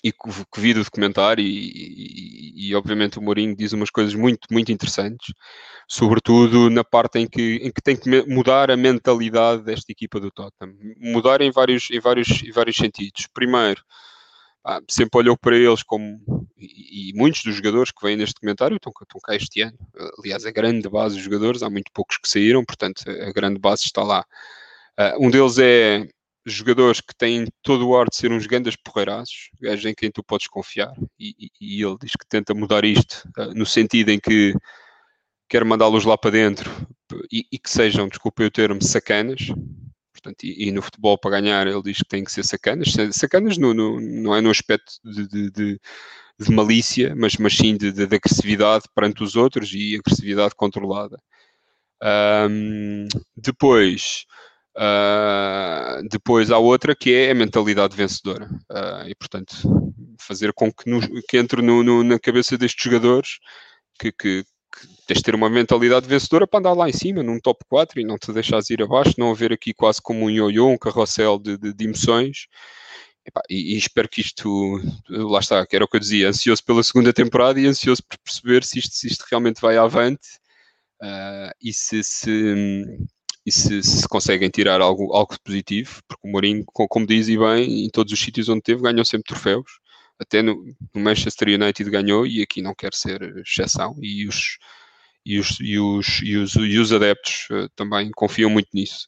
e que vi do documentário e, e, e, obviamente o Mourinho diz umas coisas muito, muito interessantes, sobretudo na parte em que, em que tem que mudar a mentalidade desta equipa do Tottenham, mudar em vários, em vários, em vários sentidos. Primeiro, ah, sempre olhou para eles como, e, e, muitos dos jogadores que vêm neste documentário estão, estão cá este ano, aliás a grande base dos jogadores, há muito poucos que saíram, portanto a grande base está lá. Uh, um deles é jogadores que têm todo o ar de ser uns grandes porreiraços, gajos em quem tu podes confiar, e, e, e, ele diz que tenta mudar isto uh, no sentido em que quer mandá-los lá para dentro e, e, que sejam, desculpe o termo, sacanas. Portanto, e, no futebol para ganhar ele diz que tem que ser sacanas. Sacanas no, no, não é no aspecto de, de, de, de malícia, mas, mas sim de, de, agressividade perante os outros e agressividade controlada. Um, depois, Uh, depois há outra que é a mentalidade vencedora. Uh, e, portanto, fazer com que, que entre no, no, na cabeça destes jogadores que, que, que tens de ter uma mentalidade vencedora para andar lá em cima, num top 4 e não te deixares ir abaixo, não haver aqui quase como um ioiô, um carrossel de, de, de emoções. E, e, espero que isto, lá está, que era o que eu dizia, ansioso pela segunda temporada e ansioso por perceber se isto, se isto realmente vai avante uh, e se, se, e se, se, conseguem tirar algo, algo positivo, porque o Mourinho, como dizem bem, em todos os sítios onde teve, ganhou sempre troféus. Até no, no, Manchester United ganhou e aqui não quer ser exceção. E os, e os, e os, e os, e os adeptos uh, também confiam muito nisso.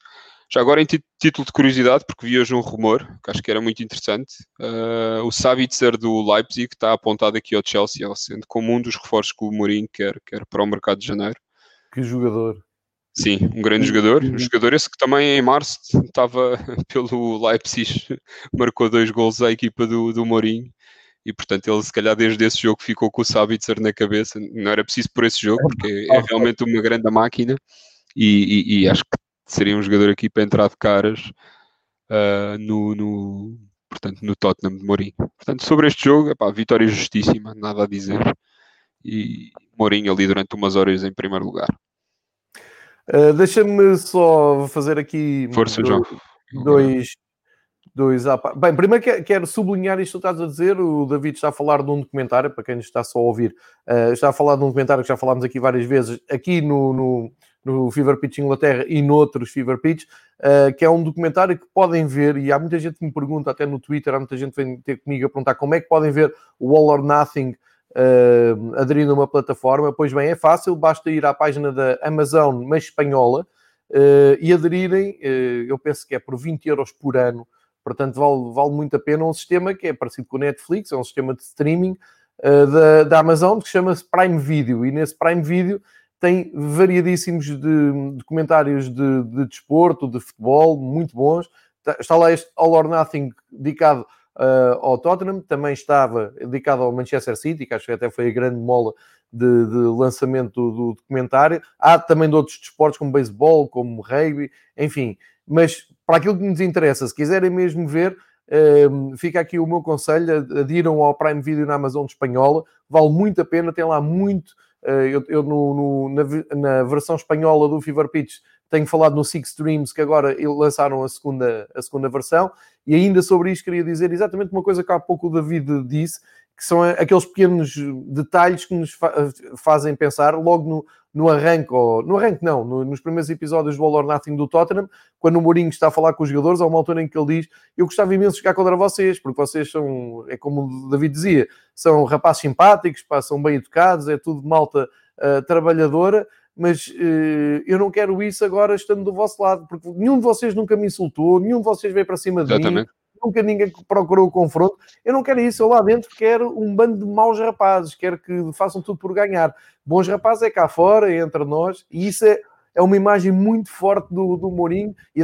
Já agora, em título de curiosidade, porque vi hoje um rumor que acho que era muito interessante, uh, o Sabitzer do Leipzig está apontado aqui ao Chelsea, sendo como um dos reforços que o Mourinho quer, quer para o mercado de janeiro. Que jogador! Sim, um grande jogador. Um jogador esse que também em março estava pelo Leipzig, marcou dois gols à equipa do, do Mourinho. E portanto, ele se calhar desde esse jogo ficou com o Sabitzer na cabeça. Não era preciso por esse jogo, porque é realmente uma grande máquina. E, e, e acho que seria um jogador aqui para entrar de caras uh, no, no, portanto, no Tottenham de Mourinho. Portanto, sobre este jogo, epá, vitória justíssima, nada a dizer. E Mourinho ali durante umas horas em primeiro lugar. Uh, Deixa-me só fazer aqui Força, dois, dois, dois Bem, primeiro quero sublinhar isto que estás a dizer. O David está a falar de um documentário, para quem está só a ouvir, uh, está a falar de um documentário que já falámos aqui várias vezes, aqui no, no no Fever Pitch Inglaterra e noutros Fever Pitch, uh, que é um documentário que podem ver, e há muita gente que me pergunta, até no Twitter, há muita gente que vem ter comigo a perguntar como é que podem ver o All or Nothing uh, aderindo a uma plataforma. Pois bem, é fácil, basta ir à página da Amazon, mas espanhola, uh, e aderirem, eu penso que é por 20 euros por ano, portanto vale, vale muito a pena um sistema que é parecido com o Netflix, é um sistema de streaming da, da Amazon que chama-se Prime Video, e nesse Prime Video tem variadíssimos de documentários de, de desporto, de futebol, muito bons. Está lá este All or Nothing dedicado uh, ao Tottenham, também estava dedicado ao Manchester City, que acho que até foi a grande mola de, de lançamento do, do, documentário. Há também de outros desportos, como beisebol, como rugby, enfim. Mas para aquilo que nos interessa, se quiserem mesmo ver, uh, fica aqui o meu conselho: adiram ao Prime Video na Amazon Espanhola, vale muito a pena, tem lá muito eh, eu, eu no, no, na, na, versão espanhola do Fever Pitch tenho falado no Six Streams, que agora lançaram a segunda, a segunda versão, e ainda sobre isto queria dizer exatamente uma coisa que há pouco o David disse, que são aqueles pequenos detalhes que nos fazem pensar logo no, no arranque, ou, no arranque não, no, nos primeiros episódios do All or Nothing do Tottenham, quando o Mourinho está a falar com os jogadores, há uma altura em que ele diz eu gostava imenso de jogar contra vocês, porque vocês são, é como o David dizia, são rapazes simpáticos, pá, são bem educados, é tudo malta uh, trabalhadora, mas uh, eu não quero isso agora estando do vosso lado, porque nenhum de vocês nunca me insultou, nenhum de vocês veio para cima de Exatamente. mim nunca ninguém procurou o confronto. Eu não quero isso, eu lá dentro quero um bando de maus rapazes, quero que façam tudo por ganhar. Bons rapazes é cá fora, é entre nós, e isso é, é uma imagem muito forte do, do Mourinho e,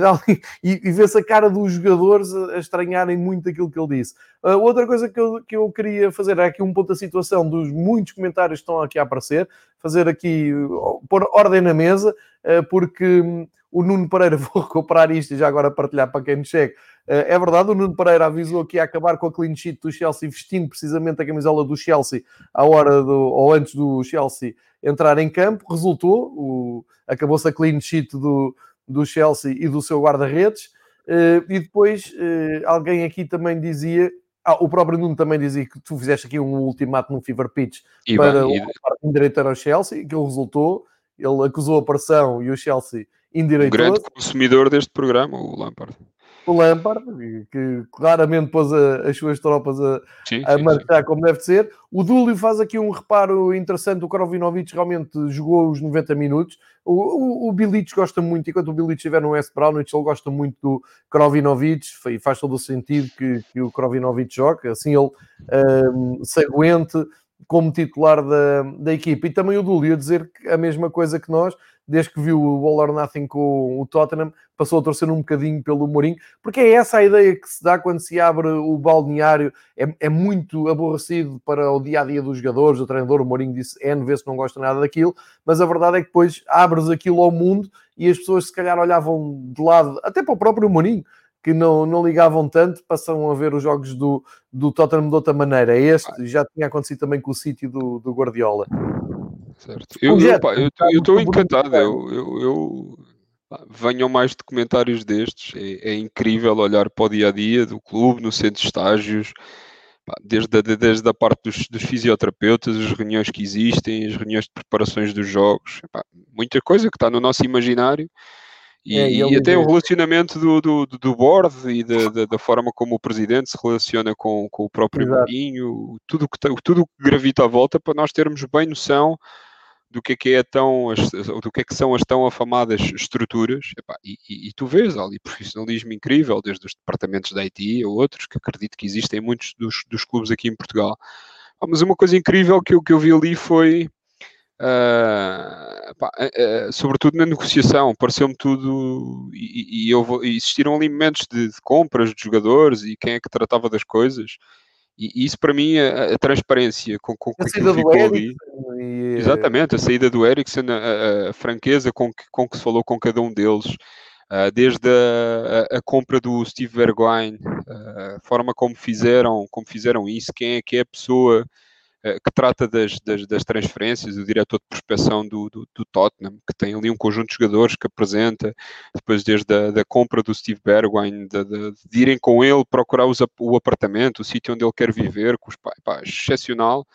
e, e vê-se a cara dos jogadores a, a, estranharem muito aquilo que ele disse. Uh, outra coisa que eu, que eu queria fazer é aqui um ponto da situação dos muitos comentários que estão aqui a aparecer, fazer aqui, pôr ordem na mesa, uh, porque hum, o Nuno Pereira, vou recuperar isto e já agora partilhar para quem nos segue. Eh, é verdade, o Nuno Pereira avisou que ia acabar com a clean sheet do Chelsea, vestindo precisamente a camisola do Chelsea à hora do, ou antes do Chelsea entrar em campo. Resultou, acabou-se a clean sheet do, do Chelsea e do seu guarda-redes. Eh, e depois eh, alguém aqui também dizia ah, o próprio Nuno também dizia que tu fizeste aqui um ultimato no Fever Pitch e para bem, o e... diretor ao Chelsea, que ele resultou. Ele acusou a pressão e o Chelsea endireitou. Um grande consumidor deste programa, o Lampard. O Lampard, que claramente pôs a, as suas tropas a, sim, a sim, marchar sim. como deve ser. O Dúlio faz aqui um reparo interessante. O Krovinovic realmente jogou os 90 minutos. O, o, o Bilic gosta muito, enquanto o Bilic estiver no West Brownwich, ele gosta muito do Krovinovic e faz todo o sentido que, que o Krovinovic jogue. Assim ele um, se aguente como titular da, da equipa. E também o Dúlio a dizer a mesma coisa que nós, desde que viu o All or Nothing com o Tottenham, passou a torcer um bocadinho pelo Mourinho, porque é essa a ideia que se dá quando se abre o balneário, é, é muito aborrecido para o dia-a-dia -dia dos jogadores, o treinador, o Mourinho disse N vezes que não gosta nada daquilo, mas a verdade é que depois abres aquilo ao mundo e as pessoas se calhar olhavam de lado, até para o próprio Mourinho, que não, não ligavam tanto, passam a ver os jogos do, do Tottenham de outra maneira. Este já tinha acontecido também com o City do, do Guardiola. Certo. Eu estou encantado. Eu, eu, eu, venham mais documentários destes. É, é, incrível olhar para o dia a dia do clube, no centro de estágios, desde a, desde a parte dos, dos, fisioterapeutas, as reuniões que existem, as reuniões de preparações dos jogos, muita coisa que está no nosso imaginário. E, é, e até o relacionamento do, do, do board e da, da, da, forma como o presidente se relaciona com, com o próprio Mourinho, tudo que, tudo que gravita à volta para nós termos bem noção do que é que é tão do que é que são as tão afamadas estruturas. Epá, e, e, e, tu vês ali profissionalismo incrível desde os departamentos da IT a outros que acredito que existem em muitos dos, dos clubes aqui em Portugal. Ah, mas uma coisa incrível que eu, que eu vi ali foi uh, uh, sobretudo na negociação pareceu-me tudo e, e eu, existiram ali momentos de, de, compras de jogadores e quem é que tratava das coisas e, isso para mim a, a transparência com, com que ficou ali. E... Exatamente, a saída do Ericsson, a, a, franqueza com que, com que se falou com cada um deles, uh, desde a, a, compra do Steve Bergwijn, a forma como fizeram, como fizeram isso, quem é que é a pessoa que trata das, das, das, transferências, o diretor de prospecção do, do, do, Tottenham, que tem ali um conjunto de jogadores que apresenta, depois desde a da compra do Steve Bergwijn, de, de, de, irem com ele procurar os, o apartamento, o sítio onde ele quer viver, com os pais, pá, excepcional.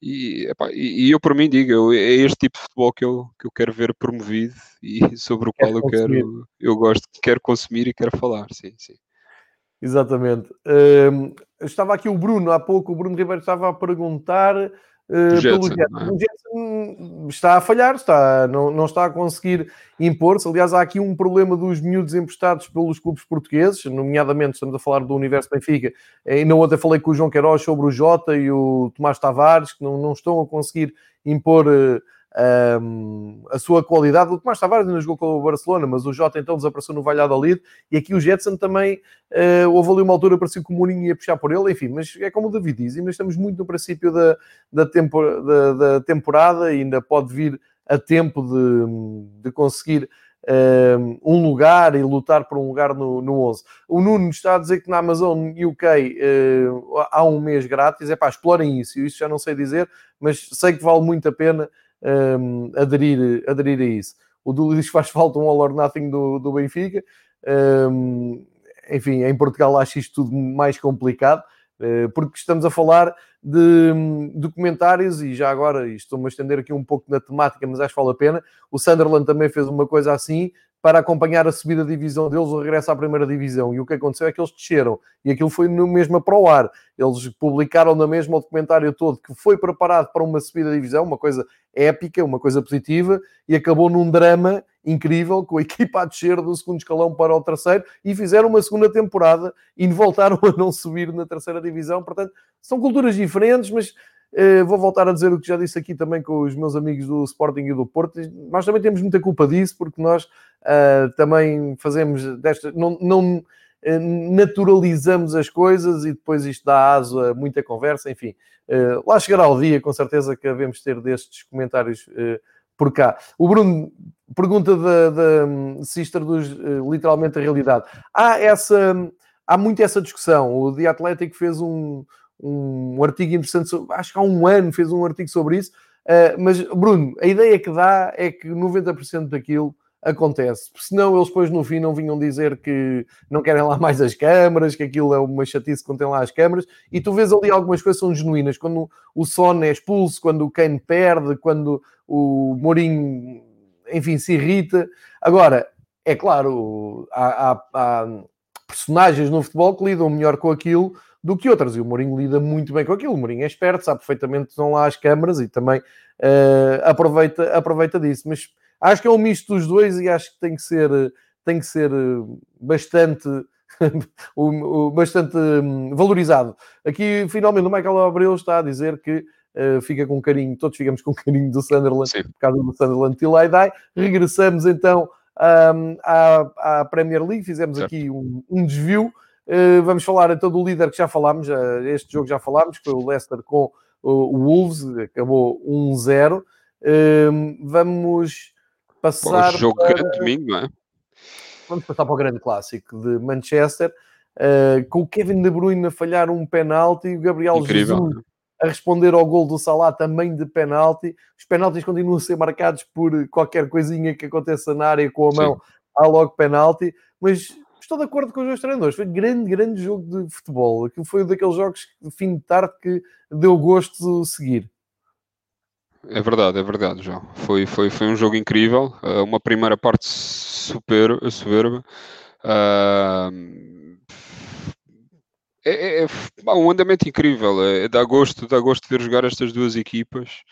E, epá, e, eu, por mim, digo, é este tipo de futebol que eu, que eu quero ver promovido e sobre o qual eu quero, eu gosto, quero consumir e quero falar, sim, sim. Exatamente. Uh, estava aqui o Bruno, há pouco o Bruno Ribeiro estava a perguntar Uh, Jetson, Jetson. É? O Jetson está a falhar, está, não, não está a conseguir impor-se. Aliás, há aqui um problema dos miúdos emprestados pelos clubes portugueses, nomeadamente estamos a falar do Universo Benfica. E na outra falei com o João Queiroz sobre o Jota e o Tomás Tavares, que não, não estão a conseguir impor uh, um, a sua qualidade. O Tomás Tavares ainda jogou com o Barcelona, mas o Jota então desapareceu no Valladolid e aqui o Jetson também uh, houve ali uma altura, parecia que o Mourinho ia puxar por ele, enfim, mas é como o David diz, ainda estamos muito no princípio da, da, tempo, da, da temporada e ainda pode vir a tempo de, de conseguir um lugar e lutar por um lugar no, no 11. O Nuno está a dizer que na Amazon UK uh, há um mês grátis. É pá, explorem isso. Isso já não sei dizer, mas sei que vale muito a pena um, aderir, aderir a isso. O diz que faz falta um all or nothing do, do Benfica. Um, enfim, em Portugal acho isto tudo mais complicado, uh, porque estamos a falar de documentários e já agora estou-me a estender aqui um pouco na temática, mas acho que vale a pena. O Sunderland também fez uma coisa assim para acompanhar a subida da divisão deles, o regresso à primeira divisão. E o que aconteceu é que eles desceram. E aquilo foi no mesmo para o ar. Eles publicaram na mesma o documentário todo que foi preparado para uma subida da divisão, uma coisa épica, uma coisa positiva, e acabou num drama incrível, com a equipa a descer do segundo escalão para o terceiro, e fizeram uma segunda temporada e voltaram a não subir na terceira divisão. Portanto, são culturas diferentes, mas vou voltar a dizer o que já disse aqui também com os meus amigos do Sporting e do Porto. Nós também temos muita culpa disso, porque nós uh, também fazemos desta. Não, não uh, naturalizamos as coisas e depois isto dá aso a muita conversa. Enfim, lá chegará o dia, com certeza, que devemos ter destes comentários por cá. O Bruno pergunta da, da, se isto traduz literalmente a realidade. Há essa. Há muito essa discussão. O The Athletic fez um, um artigo interessante, sobre, acho que há um ano fez um artigo sobre isso. Uh, mas, Bruno, a ideia que dá é que 90% daquilo acontece. Senão eles depois no fim não vinham dizer que não querem lá mais as câmaras, que aquilo é uma chatice quando tem lá as câmaras, e tu vês ali algumas coisas são genuínas, quando o Son é expulso, quando o Kane perde, quando o Mourinho, enfim, se irrita. Agora, é claro, há, há, há personagens no futebol que lidam melhor com aquilo do que outras. E o Mourinho lida muito bem com aquilo. O Mourinho é esperto, sabe perfeitamente que estão lá as câmaras e também uh, aproveita, aproveita disso. Mas acho que é um misto dos dois e acho que tem que ser, tem que ser eh, bastante. bastante hum, valorizado. Aqui, finalmente, o Michael Abreu está a dizer que uh, fica com carinho, todos ficamos com carinho do Sunderland, Sim. por causa do Sunderland Till I Die. Regressamos então um, à, à, Premier League, fizemos certo. aqui um, um desvio. Uh, vamos falar então do líder que já falámos, este jogo já falámos, que foi o Leicester com o Wolves, acabou 1-0. Uh, vamos passar. O jogo para... é domingo, não é? vamos passar para o grande clássico de Manchester, uh, com o Kevin De Bruyne a falhar um penalti e o Gabriel Incrível. Jesus a responder ao gol do Salah também de penalti. Os penaltis continuam a ser marcados por qualquer coisinha que aconteça na área com a mão, Sim. há logo penalti, mas estou de acordo com os dois treinadores. Foi grande, grande jogo de futebol. Aquilo foi um daqueles jogos de fim de tarde que deu gosto de seguir. É verdade, é verdade, João. Foi, foi, foi um jogo incrível, uh, uma primeira parte super soberba. Uh, é, é, é um andamento incrível, é, dá gosto, dá gosto de ver jogar estas duas equipas.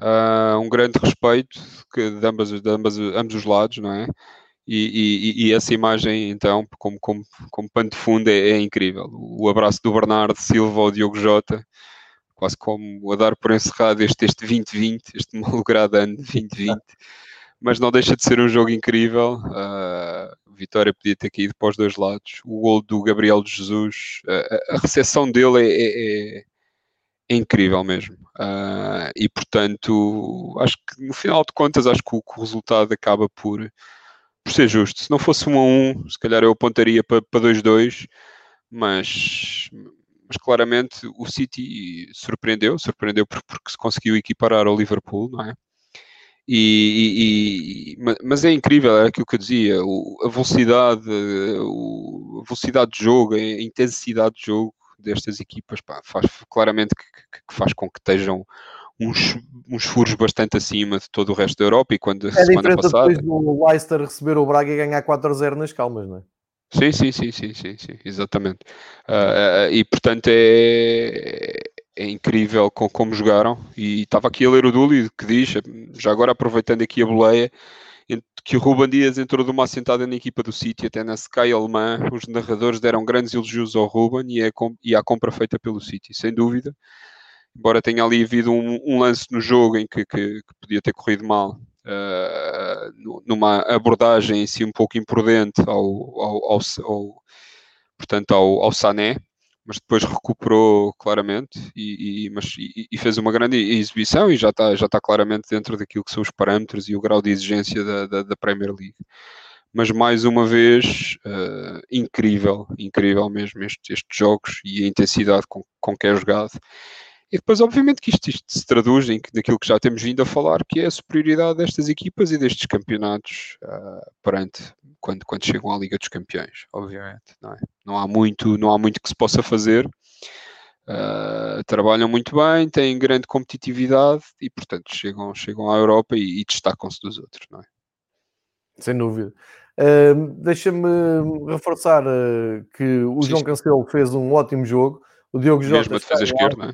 Uh, um grande respeito de, ambas, de ambas, ambos os lados, não é? E, e, e, essa imagem, então, como, como, como pano de fundo, é, é, incrível. O abraço do Bernardo Silva ao Diogo Jota, quase como a dar por encerrado este, este 2020, este malogrado ano de 2020. Mas não deixa de ser um jogo incrível. Uh, vitória podia ter caído para os dois lados. O gol do Gabriel de Jesus, uh, a recepção dele é, é, é, é incrível mesmo. Uh, e portanto, acho que no final de contas, acho que o, que o resultado acaba por por ser justo. Se não fosse 1 a 1, se calhar eu apontaria para, para 2-2, mas, mas claramente o City surpreendeu, surpreendeu porque se conseguiu equiparar ao Liverpool, não é? E, e, mas é incrível, é aquilo que eu dizia, a velocidade, a velocidade de jogo, a intensidade de jogo destas equipas pá, faz claramente que, que, faz com que estejam uns, uns furos bastante acima de todo o resto da Europa e quando é a semana passada... depois do Leicester receber o Braga e ganhar 4-0 nas calmas, não é? Sim, sim, sim, sim, sim, sim exatamente. Uh, uh, e portanto é, é incrível com, como jogaram. E estava aqui a ler o Duli que diz, já agora aproveitando aqui a boleia, que o Ruben Dias entrou de uma assentada na equipa do City, até na Sky alemã, os narradores deram grandes elogios ao Ruben e, é, e à compra feita pelo City, sem dúvida embora tenha ali havido um, um lance no jogo em que, que, que podia ter corrido mal, uh, numa abordagem em si um pouco imprudente ao, ao, ao, ao portanto, ao, ao Sané, mas depois recuperou claramente e, e, mas, e, e, fez uma grande exibição e já está, já está claramente dentro daquilo que são os parâmetros e o grau de exigência da, da, da Premier League. Mas mais uma vez, uh, incrível, incrível mesmo estes, jogos e a intensidade com, com que é jogado. E depois, obviamente, que isto, isto se traduz em, naquilo que já temos vindo a falar, que é a superioridade destas equipas e destes campeonatos uh, perante quando, quando chegam à Liga dos Campeões, obviamente. Não, é? não, há, muito, não há muito que se possa fazer. Uh, trabalham muito bem, têm grande competitividade e, portanto, chegam, chegam à Europa e, e destacam-se dos outros, não é? Sem dúvida. Uh, Deixa-me reforçar uh, que o Sim. João Cancelo fez um ótimo jogo. O Diogo Jota. Mesmo a defesa esquerda, não é?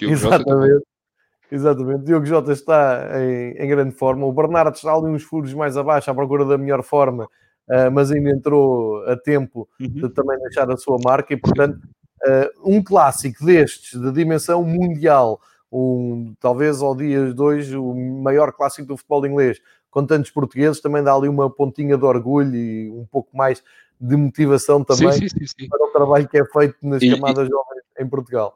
Diogo Exatamente. Jota Exatamente, Diogo Jota está em, em, grande forma. O Bernardo está ali uns furos mais abaixo à procura da melhor forma, uh, mas ainda entrou a tempo uhum. de também deixar a sua marca. E portanto, uh, um clássico destes, de dimensão mundial, um, talvez ao dia de hoje o maior clássico do futebol inglês, com tantos portugueses, também dá ali uma pontinha de orgulho e um pouco mais de motivação também sim, sim, sim, para o trabalho que é feito nas e, camadas e... jovens em Portugal.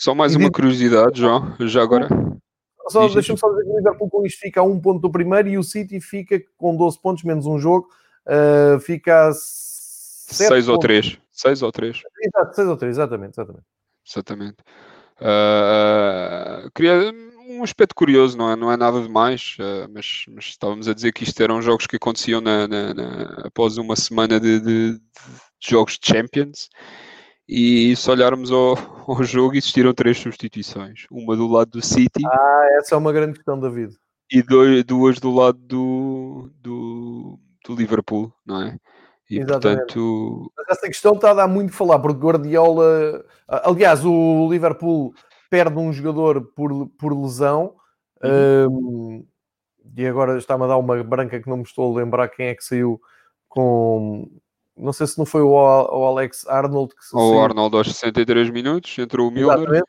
Só mais uma curiosidade, João, já agora. Só, deixa-me só dizer que o Liverpool com isto fica a um ponto do primeiro e o City fica com 12 pontos, menos um jogo, uh, fica a 6 ou 3. 6 ou 3. Exato, 6 ou 3, exatamente. Exatamente. exatamente. Uh, queria um aspecto curioso, não é, não é nada demais, uh, mas, mas, estávamos a dizer que isto eram jogos que aconteciam na, na, na, após uma semana de, de, de, jogos de Champions e se olharmos ao, ao, jogo, existiram três substituições. Uma do lado do City. Ah, essa é uma grande questão, David. E dois, duas do lado do, do, do Liverpool, não é? E Exatamente. portanto. Mas essa questão está a dar muito a falar, porque Guardiola. Aliás, o Liverpool perde um jogador por, por lesão. Uhum. Um, e agora está-me a dar uma branca que não me estou a lembrar quem é que saiu com não sei se não foi o, o Alex Arnold que o Arnold aos 63 minutos, entrou o Milner.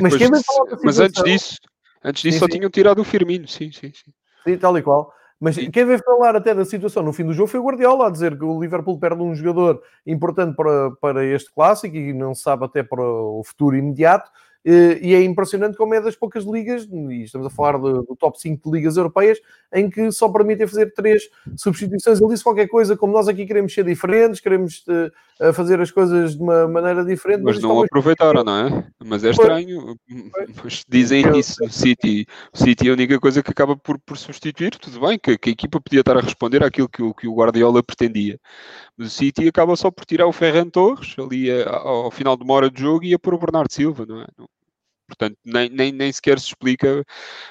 mas, depois, mas antes disso, antes disso sim, só sim. tinham tirado o Firmino, sim, sim, sim. Sim, tal e qual. Mas sim. quem veio falar até da situação no fim do jogo foi o Guardiola a dizer que o Liverpool perde um jogador importante para, para este clássico e não sabe até para o futuro imediato e é impressionante como é das poucas ligas, e estamos a falar do, do top 5 de ligas europeias, em que só permitem fazer três substituições. Ele disse qualquer coisa, como nós aqui queremos ser diferentes, queremos uh, fazer as coisas de uma maneira diferente. Mas, mas não aproveitaram, não é? Mas é estranho. Mas dizem isso no City. O City é a única coisa que acaba por, por substituir, tudo bem, que, que, a equipa podia estar a responder àquilo que o, que o Guardiola pretendia. Mas o City acaba só por tirar o Ferran Torres ali a, ao, ao final de uma hora de jogo e ia pôr o Bernardo Silva, não é? Não, Portanto, nem, nem, nem sequer se explica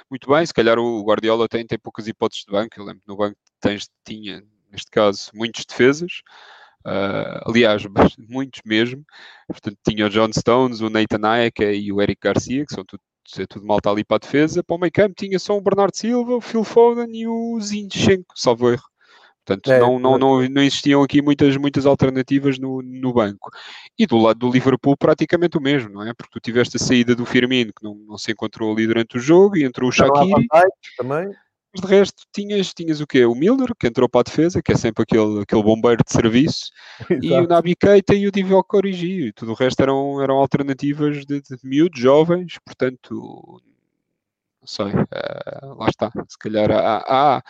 muito bem. Se calhar o Guardiola tem, tem poucas hipóteses de banco. Eu lembro no banco tens, tinha, neste caso, muitos defesas. Uh, aliás, muitos mesmo. Portanto, tinha o John Stones, o Nathan Ayeka e o Eric Garcia, que são tudo, é tudo malta ali para a defesa. Para o meio campo tinha só o Bernardo Silva, o Phil Foden e o Zinchenko, salvo erro. Portanto, é, não, não, não, não existiam aqui muitas, muitas alternativas no, no banco. E do lado do Liverpool, praticamente o mesmo, não é? Porque tu tiveste a saída do Firmino, que não, não se encontrou ali durante o jogo, e entrou o Shaqiri. Também. Mas de resto, tinhas, tinhas o quê? O Miller, que entrou para a defesa, que é sempre aquele, aquele bombeiro de serviço, e o Nabi Keita e o Divock Corrigi. E tudo o resto eram, eram alternativas de, de miúdos, jovens, portanto, não sei, uh, lá está. Se calhar há, há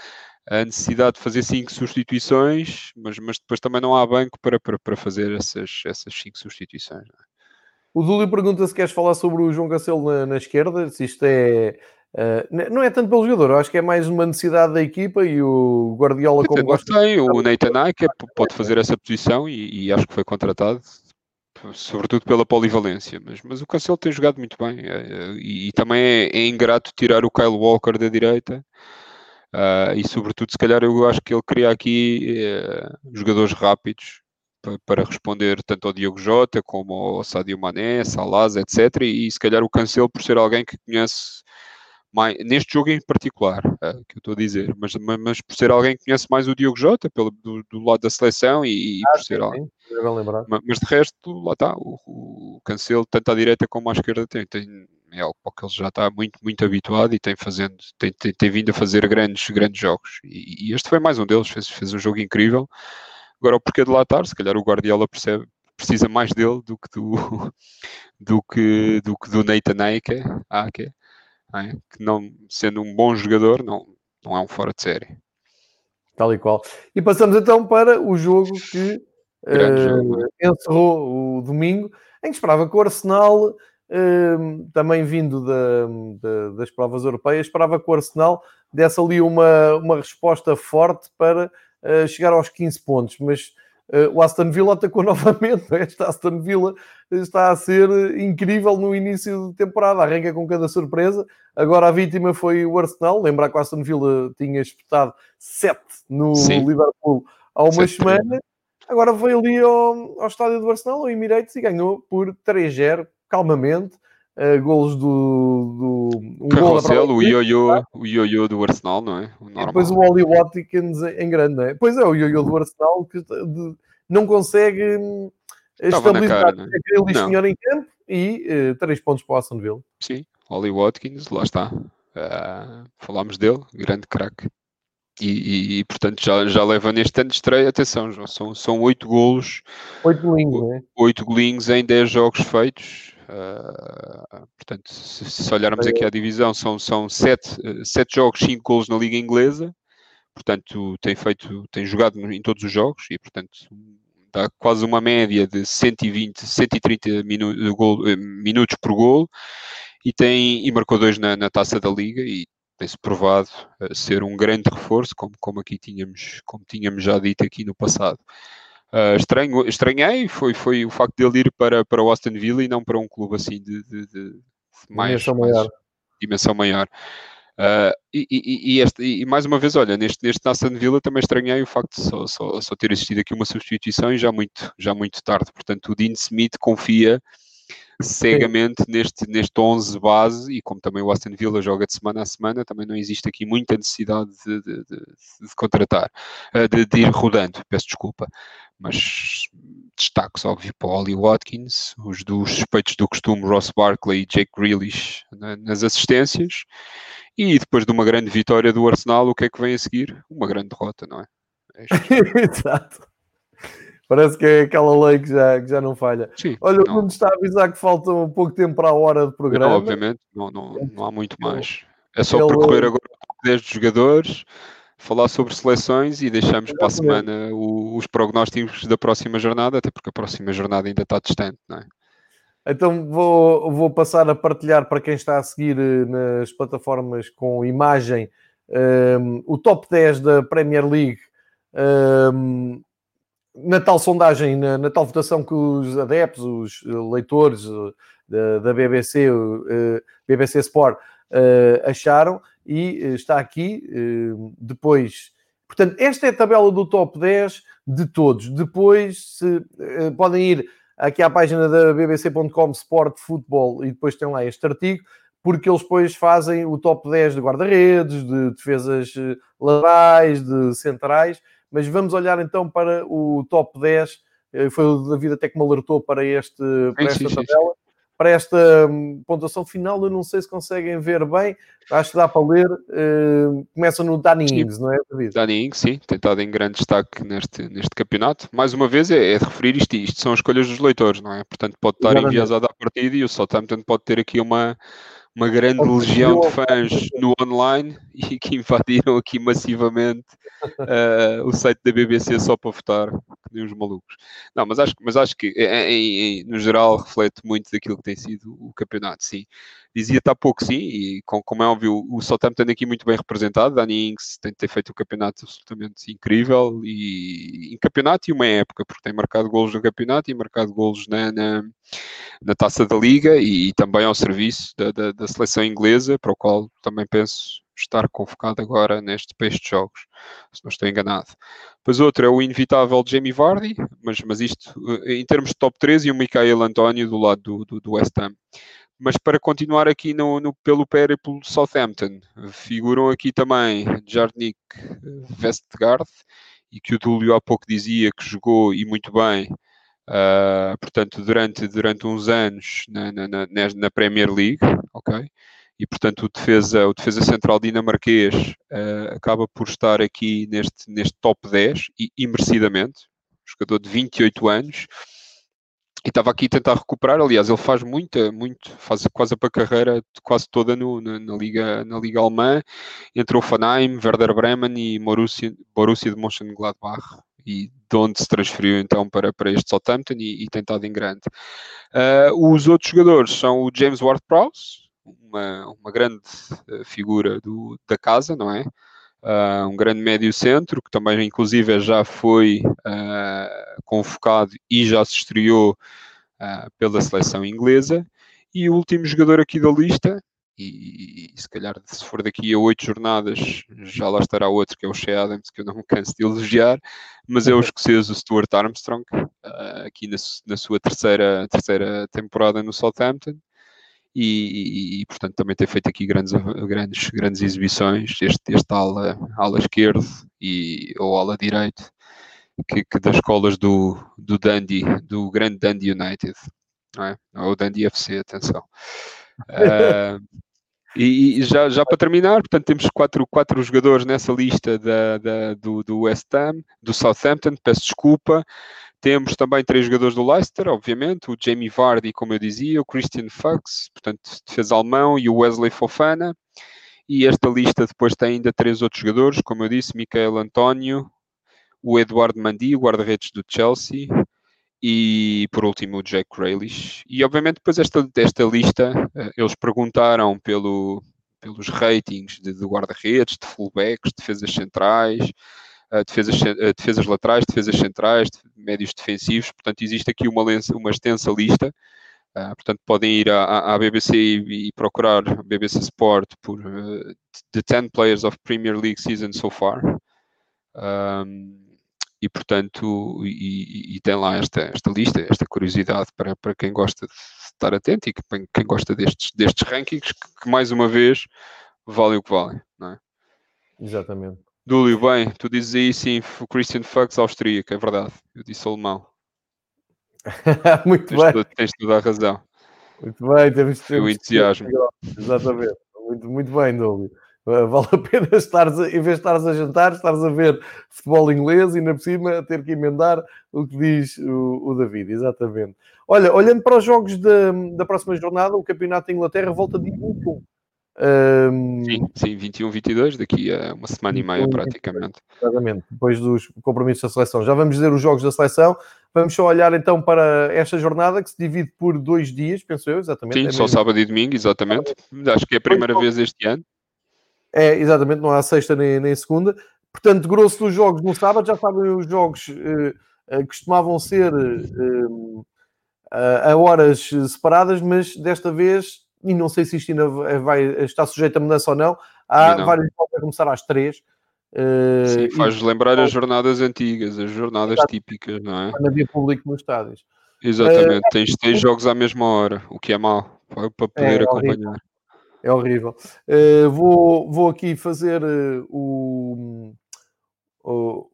a necessidade de fazer cinco substituições, mas, mas depois também não há banco para, para, para fazer essas, essas cinco substituições. É? O Dúlio pergunta se queres falar sobre o João Cancelo na, na esquerda, se isto é. Uh, não é tanto pelo jogador, acho que é mais uma necessidade da equipa e o Guardiola, como gosta. Tem, o Nathan Ake pode fazer essa posição e, e, acho que foi contratado, sobretudo pela polivalência. Mas, mas o Cancelo tem jogado muito bem é, e, e, também é, é ingrato tirar o Kyle Walker da direita Uh, e sobretudo, se calhar, eu acho que ele cria aqui uh, jogadores rápidos para, para, responder tanto ao Diogo Jota como ao Sadio Mané, Salaz, etc. E, e, se calhar o Cancelo por ser alguém que conhece mais, neste jogo em particular, uh, que eu estou a dizer, mas, mas, por ser alguém que conhece mais o Diogo Jota pelo, do, do lado da seleção e, e ah, por ser alguém. Mas, mas de resto, lá está, o, o Cancelo, tanto à direita como à esquerda, tem, tem é algo para que ele já está muito, muito habituado e tem, fazendo, tem, tem, tem vindo a fazer grandes, grandes jogos. E, e, este foi mais um deles, fez, fez um jogo incrível. Agora, o porquê de lá estar, se calhar o Guardiola percebe, precisa mais dele do que do, do, que, do, que do Nathan Ake, Ake é? que não, sendo um bom jogador, não, não é um fora de série. Tal e qual. E passamos então para o jogo que uh, jogo. encerrou o domingo, em que esperava que o Arsenal também vindo da, da, das provas europeias, esperava que o Arsenal desse ali uma, uma resposta forte para uh, chegar aos 15 pontos, mas uh, o Aston Villa atacou novamente. Este Aston Villa está a ser incrível no início de temporada, arranca com cada surpresa. Agora a vítima foi o Arsenal. Lembrar que o Aston Villa tinha espetado 7 no Sim. Liverpool há uma semana. Agora foi ali ao, ao estádio do Arsenal, ao Emirates, e ganhou por 3-0 calmamente. Uh, golos do, do um Carrossel, gol o ioyo, o ioyo do Arsenal, não é? O e depois o Oli Watkins em grande, não é? Pois é, o ioyo do Arsenal que de, não consegue hum, estabilizar cara, é? aquele senhor em campo e uh, três pontos para o Aston Villa. Sim, Oli Watkins, lá está. Uh, falámos dele, grande craque. E, e, e, portanto já, já leva neste ano de estreia, atenção, João, são, são 8 golos, 8 golinhos, é? 8 golinhos em 10 jogos feitos, Uh, portanto, se, se, olharmos aqui à divisão, são, são sete, sete jogos, cinco gols na Liga Inglesa. Portanto, tem feito, tem jogado em todos os jogos e, portanto, dá quase uma média de 120, 130 minu gol, eh, minutos por gol e, tem, e marcou dois na, na taça da Liga e tem-se provado ser um grande reforço, como, como aqui tínhamos, como tínhamos já dito aqui no passado. Uh, estranho, estranhei foi, foi o facto dele ir para, para o Aston Villa e não para um clube assim de, de, de mais, dimensão mais, maior. Dimensão maior. Uh, e, e, e, este, e, mais uma vez, olha, neste, neste Aston Villa também estranhei o facto de só, só, só ter existido aqui uma substituição e já muito, já muito tarde. Portanto, o Dean Smith confia cegamente neste, neste 11 base e como também o Aston Villa joga de semana a semana, também não existe aqui muita necessidade de, de, de, de contratar, ah, de, de, ir rodando, peço desculpa. Mas destaques, óbvio, para o Ollie Watkins, os dos suspeitos do costume, Ross Barkley e Jake Grealish nas assistências. E depois de uma grande vitória do Arsenal, o que é que vem a seguir? Uma grande derrota, não é Exato. Parece que é aquela lei que já, que já não falha. Sim, Olha, o não, Nuno está a avisar que falta um pouco tempo para a hora de programa. não, obviamente, não, não, não há muito mais. É só ele- percorrer agora o top 10 dos jogadores, falar sobre seleções e deixamos para a semana o- os prognósticos da próxima jornada, até porque a próxima jornada ainda está distante, não é? Então vou, vou passar a partilhar para quem está a seguir eh, nas plataformas com imagem ehm, o top 10 da Premier League ehm, na tal sondagem, na, na tal votação que os adeptos, os leitores eh, da, da BBC, eh, BBC Sport, eh, acharam e está aqui depois. Portanto, esta é a tabela do top 10 de todos. Depois se, podem ir aqui à página da bbc.com Sport Futebol e depois tem lá este artigo, porque eles depois fazem o top 10 de guarda-redes, de defesas laterais, de centrais, mas vamos olhar então para o top 10, eh, foi o David até que me alertou para, este, para sim, esta sim, tabela, para esta hum, pontuação final, eu não sei se conseguem ver bem, acho que dá para ler, eh, começa no Danny Sim. Ings, não é David? Dani Ings, sim, tem estado em grande destaque neste, neste campeonato. Mais uma vez, é, é de referir isto, isto são escolhas dos leitores, não é? Portanto, pode estar Exatamente. enviesado à partida e o Southampton pode ter aqui uma, uma grande legião de fãs no online e que invadiram aqui massivamente eh, o site da BBC só para votar, que nem os malucos. Não, mas acho, mas acho que, em- em- no geral, reflete muito daquilo que tem sido o campeonato, sim. Dizia-te há pouco, sim, e com- como é óbvio, o Southampton aqui muito bem representado. Dani Ings tem, tem feito um campeonato absolutamente incrível, e em campeonato e uma época, porque tem marcado golos no campeonato e marcado golos na, na, na taça da Liga e, também ao serviço da, da, da seleção inglesa, para o qual também penso estar convocado agora neste, para estes jogos, se não estou enganado. Depois outro é o inevitável Jamie Vardy, mas, mas isto eh, em termos de top 3 e o Michael António do lado do, do, do West Ham. Mas para continuar aqui no, no- pelo périplo Southampton, figuram aqui também Jarnik Vestgaard, e que o Dúlio há pouco dizia que jogou e muito bem, ah, portanto, durante, durante uns anos na, na- na- na Premier League, ok? E portanto o defesa, o defesa central dinamarquês ah, acaba por estar aqui neste, neste top 10 e, e merecidamente, jogador de 28 anos, e estava aqui a tentar recuperar. Aliás, ele faz muita, muito, faz quase a carreira quase toda no, na, na liga, na liga alemã, entre Offenheim, Werder Bremen e Borussia, Borussia de Mönchengladbach. E de onde se transferiu então para, para este Southampton e, e tem estado em grande. Ah, os outros jogadores são o James Ward-Prowse, uma, uma grande eh, figura do, da casa, não é? Uh, um grande médio centro, que também inclusive já foi uh, convocado e já se estreou uh, pela seleção inglesa. E o último jogador aqui da lista, e, e, se calhar se for daqui a oito jornadas já lá estará outro, que é o Shea Adams, que eu não me canso de elogiar, mas é o escocês, o Stuart Armstrong, aqui na, na sua terceira, terceira temporada no Southampton. E, e, e, portanto também tem feito aqui grandes, grandes, grandes exibições, este, este ala, ala esquerdo e, ou ala direito, que, que das escolas do, do Dundee, do grande Dundee United, não é? Ou Dundee FC, atenção. Uh, e, e já, já para terminar, portanto, temos quatro, quatro jogadores nessa lista da, da, do, do West Ham, do Southampton, peço desculpa. Temos também três jogadores do Leicester, obviamente, o Jamie Vardy, como eu dizia, o Christian Fuchs, portanto, defesa alemão, e o Wesley Fofana. E esta lista depois tem ainda três outros jogadores, como eu disse, Michael António, o Eduardo Mandi, guarda-redes do Chelsea, e por último o Jack Grealish. E obviamente depois esta, esta lista, eles perguntaram pelo, pelos ratings de, de guarda-redes, de fullbacks, defesas centrais, defesas, defesas laterais, defesas centrais, médios defensivos. Portanto, existe aqui uma, uma extensa lista. Uh, portanto, podem ir à, à BBC e, e, procurar BBC Sport por uh, The 10 Players of Premier League Season So Far. Um, e portanto, e, e, tem lá esta, esta lista, esta curiosidade para, para quem gosta de estar atento e que, quem gosta destes, destes rankings, que, que, mais uma vez valem o que valem, não é? Exatamente. Dúlio, bem, tu dizes aí sim, o Christian Fuchs austríaco, é verdade, eu disse alemão. Muito tens bem. Toda, tens toda a razão. Muito bem, temos, Foi o entusiasmo. Exatamente. Muito, muito bem, Dúlio. Uh, vale a pena estares, a, em vez de estares a jantar, estares a ver futebol inglês e, na por cima, ter que emendar o que diz o, o David, exatamente. Olha, olhando para os jogos da, da próxima jornada, o Campeonato da Inglaterra volta de 21. Um... Sim, sim, 21, 22, daqui a uma semana e meia praticamente. Exatamente, depois dos compromissos da seleção. Já vamos dizer os jogos da seleção. Vamos só olhar então para esta jornada que se divide por dois dias, penso eu, exatamente. Sim, é só mesmo. sábado e domingo, exatamente. Acho que é a primeira vez este ano. É, exatamente, não há sexta nem, nem segunda. Portanto, grosso dos jogos no sábado, já sabem, os jogos uh, uh, costumavam ser uh, a horas separadas, mas desta vez e não sei se isto ainda vai, está sujeito a mudança ou não. Há não. vários jogos a começar às três. Uh, Sim, faz e... lembrar as jornadas antigas, as jornadas Exato. típicas, não é? Quando havia público nos estádios. Exatamente, uh, tens, tens jogos à mesma hora, o que é mau, para poder é, acompanhar. É horrível. Uh, vou, vou aqui fazer o, o,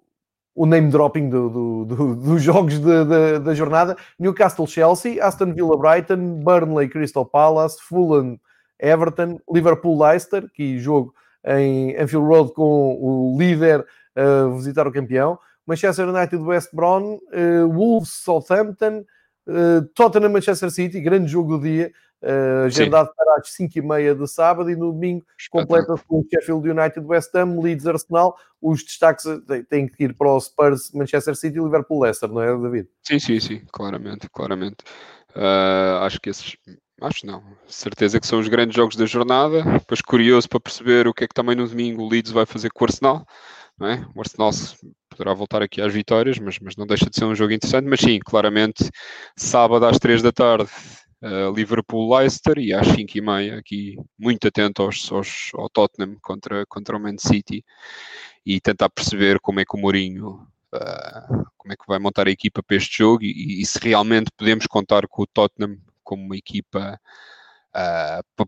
o name dropping do, do, do, dos jogos da jornada. Newcastle Chelsea, Aston Villa Brighton, Burnley Crystal Palace, Fulham Everton, Liverpool Leicester, que jogo em Anfield Road com o líder a uh, visitar o campeão. Manchester United West Brom, uh, Wolves Southampton, uh, Tottenham Manchester City, grande jogo do dia uh, agendado Sim. para as 5 e meia de sábado e no domingo completa-se com o Sheffield United, West Ham, Leeds, Arsenal. Os destaques eh, têm que ir para o Spurs, Manchester City e Liverpool, Leicester, não é, David? Sim, sim, sim, claramente, claramente. Uh, acho que esses, acho não, certeza que são os grandes jogos da jornada. Depois curioso para perceber o que é que também no domingo o Leeds vai fazer com o Arsenal. Não é? O Arsenal poderá voltar aqui às vitórias, mas, mas não deixa de ser um jogo interessante. Mas sim, claramente, sábado às 3 da tarde, uh, Liverpool-Leicester e às 5 e meia aqui muito atento aos, aos, ao Tottenham contra, contra o Man City e tentar perceber como é que o Mourinho uh, como é que vai montar a equipa para este jogo e, e, se realmente podemos contar com o Tottenham como uma equipa uh, para,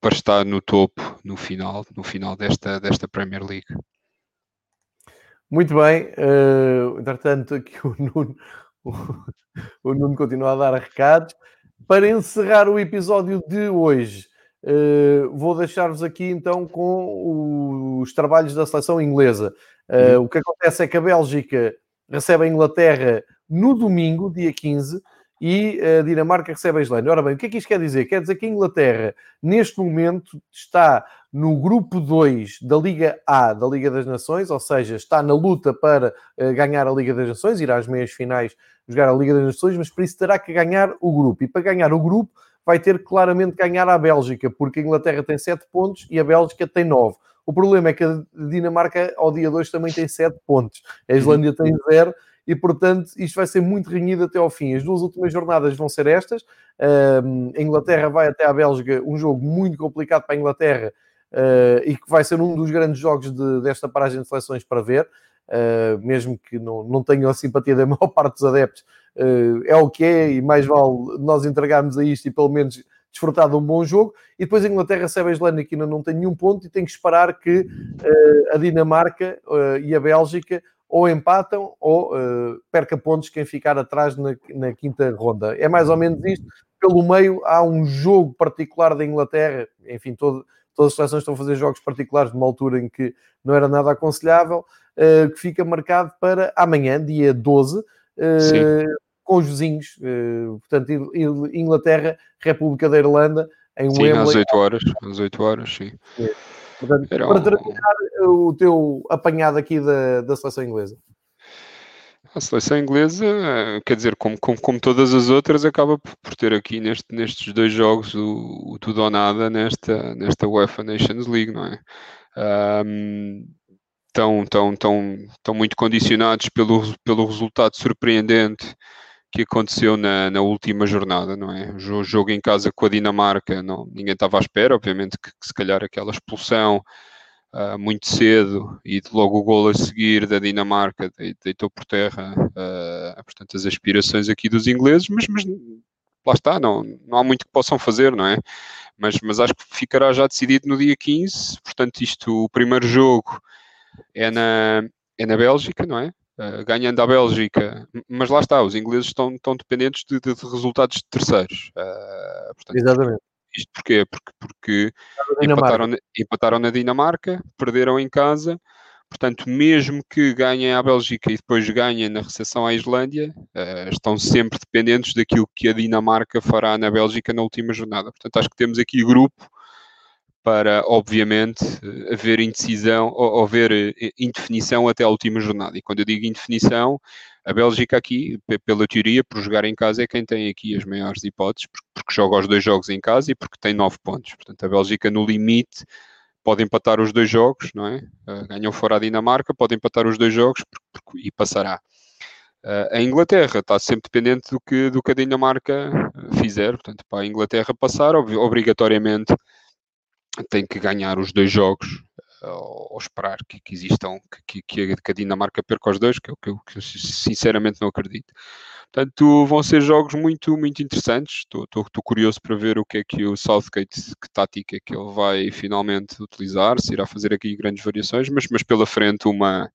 para estar no topo no final, no final desta, desta Premier League. Muito bem, uh, entretanto aqui o Nuno, o, o Nuno continua a dar recados para encerrar o episódio de hoje, uh, vou deixar-vos aqui então com os trabalhos da seleção inglesa. Uh, o que acontece é que a Bélgica recebe a Inglaterra no domingo, dia 15, e a Dinamarca recebe a Islândia. Ora bem, o que é que isto quer dizer? Quer dizer que a Inglaterra, neste momento, está no grupo 2 da Liga A da Liga das Nações, ou seja, está na luta para uh, ganhar a Liga das Nações, ir às meias finais jogar a Liga das Nações, mas por isso terá que ganhar o grupo. E para ganhar o grupo, vai ter claramente que ganhar a Bélgica, porque a Inglaterra tem 7 pontos e a Bélgica tem 9. O problema é que a Dinamarca, ao dia 2, também tem 7 pontos. A Islândia tem 0 e, portanto, isto vai ser muito renhido até ao fim. As duas últimas jornadas vão ser estas. a Inglaterra vai até à Bélgica, um jogo muito complicado para a Inglaterra uh, e que vai ser um dos grandes jogos de, desta paragem de seleções para ver. Uh, mesmo que não, não tenham a simpatia da maior parte dos adeptos, uh, é o que é, e mais vale nós entregarmos a isto e pelo menos desfrutar de um bom jogo. E depois a Inglaterra recebe a Islândia, que ainda não tem nenhum ponto, e tem que esperar que uh, a Dinamarca e a Bélgica ou empatam ou perca pontos quem ficar atrás na, na quinta ronda. É mais ou menos isto. Pelo meio há um jogo particular da Inglaterra, enfim, todo, todas as seleções estão a fazer jogos particulares numa altura em que não era nada aconselhável, uh, que fica marcado para amanhã, dia 12, uh, com os vizinhos, uh, portanto, Inglaterra, República da Irlanda, em sim, Wembley. às 8 horas, às 8 horas, sim. É. Portanto, para terminar o teu apanhado aqui da, da seleção inglesa. A seleção inglesa, quer dizer, como, como, como, todas as outras, acaba por ter aqui neste, nestes dois jogos o, o, tudo ou nada nesta, nesta UEFA Nations League, não é? Um, estão, estão, estão, estão muito condicionados pelo, pelo resultado surpreendente que aconteceu na, na última jornada, não é? O jogo em casa com a Dinamarca, não, ninguém estava à espera, obviamente que, que se calhar aquela expulsão uh, muito cedo e logo o gol a seguir da Dinamarca deitou por terra, uh, portanto, as aspirações aqui dos ingleses, mas, mas lá está, não, não há muito que possam fazer, não é? Mas, mas acho que ficará já decidido no dia 15, portanto, isto, o primeiro jogo é na, é na Bélgica, não é? Uh, ganhando a Bélgica, mas lá está, os ingleses estão, estão dependentes de, de, de resultados de terceiros. Uh, portanto, Exatamente Isto porquê? Porque, porque empataram, empataram na Dinamarca, perderam em casa, Portanto, mesmo que ganhem a Bélgica e depois ganhem na recepção à Islândia, uh, estão sempre dependentes daquilo que a Dinamarca fará na Bélgica na última jornada. Portanto, acho que temos aqui grupo para, obviamente, haver indecisão ou haver eh, indefinição até a última jornada. E quando eu digo indefinição, a Bélgica aqui, pela teoria, por jogar em casa, é quem tem aqui as maiores hipóteses, porque, joga os dois jogos em casa e porque tem nove pontos. Portanto, a Bélgica no limite pode empatar os dois jogos, não é? Uh, ganhou fora a Dinamarca, pode empatar os dois jogos e passará. Uh, a Inglaterra está sempre dependente do que, do que a Dinamarca fizer, portanto, para a Inglaterra passar, ob obrigatoriamente tem que ganhar os dois jogos ou esperar que, que existam, que, que, a Dinamarca perca os dois, que é o que eu, que eu sinceramente não acredito. Portanto, vão ser jogos muito, muito interessantes. Estou, curioso para ver o que é que o Southgate, que tática é que ele vai finalmente utilizar, se irá fazer aqui grandes variações, mas, mas pela frente uma,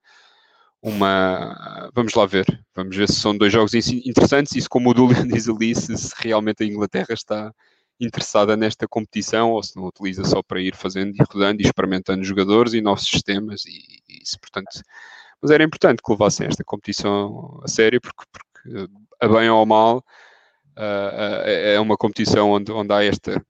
uma. Vamos lá ver. Vamos ver se são dois jogos interessantes e se, como o Dulian diz ali, se, se realmente a Inglaterra está interessada nesta competição ou se não utiliza só para ir fazendo e rodando e experimentando jogadores e novos sistemas e, e se, portanto, mas era importante que levassem esta competição a sério porque, porque a bem ou a mal, uh, é uma competição onde, onde há esta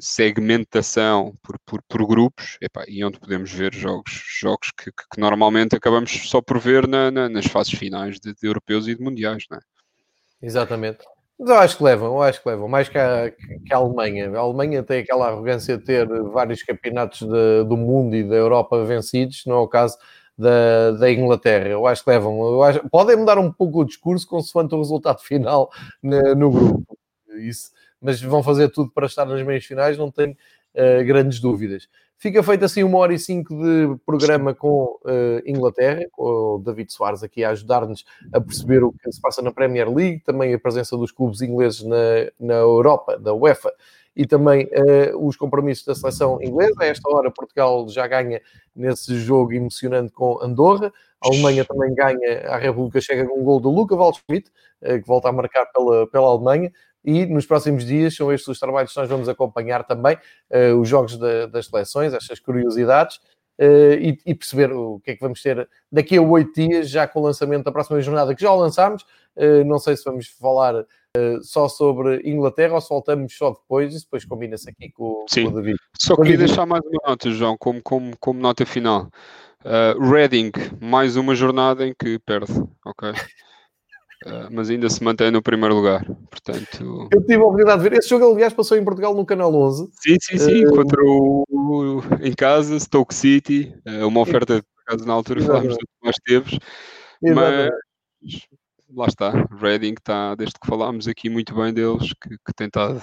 segmentação por, por, por grupos e onde podemos ver jogos, jogos que, que, normalmente acabamos só por ver na, na, nas fases finais de, de, europeus e de mundiais. Não é? Exatamente. Mas eu acho que levam, eu acho que levam, mais que a, que a Alemanha. A Alemanha tem aquela arrogância de ter vários campeonatos de, do mundo e da Europa vencidos, não é o caso da, da Inglaterra. Eu acho que levam. Acho, podem mudar um pouco o discurso consoante o resultado final no, no grupo. Isso, mas vão fazer tudo para estar nas meias finais, não tenho uh, grandes dúvidas. Fica feito assim uma hora e cinco de programa com uh, Inglaterra, com o David Soares aqui a ajudar-nos a perceber o que se passa na Premier League, também a presença dos clubes ingleses na, na Europa, da UEFA, e também uh, os compromissos da seleção inglesa. A esta hora, Portugal já ganha nesse jogo emocionante com Andorra. A Alemanha também ganha a República Checa com um gol do Luca Waldschmidt, uh, que volta a marcar pela, pela Alemanha. E nos próximos dias são estes os trabalhos que nós vamos acompanhar também, uh, os jogos da, das seleções, estas curiosidades. Uh, e, e, perceber o que é que vamos ter daqui a oito dias, já com o lançamento da próxima jornada, que já lançámos. Uh, não sei se vamos falar uh, só sobre Inglaterra ou se voltamos só depois, e depois combina-se aqui com, Sim. com o David. Só queria deixar mais uma nota, João, como, como, como nota final. Reading, mais uma jornada em que perde, ok? Uh, mas ainda se mantém no primeiro lugar. Portanto... Eu tive a oportunidade de ver. Esse jogo, aliás, passou em Portugal no Canal 11. Sim, sim, sim. Uh... Contra o, o, em casa, Stoke City. Uh, uma oferta, por acaso, na altura falámos do Tomás Teves. Mas lá está. Reading está, desde que falámos aqui muito bem deles, que, que tem estado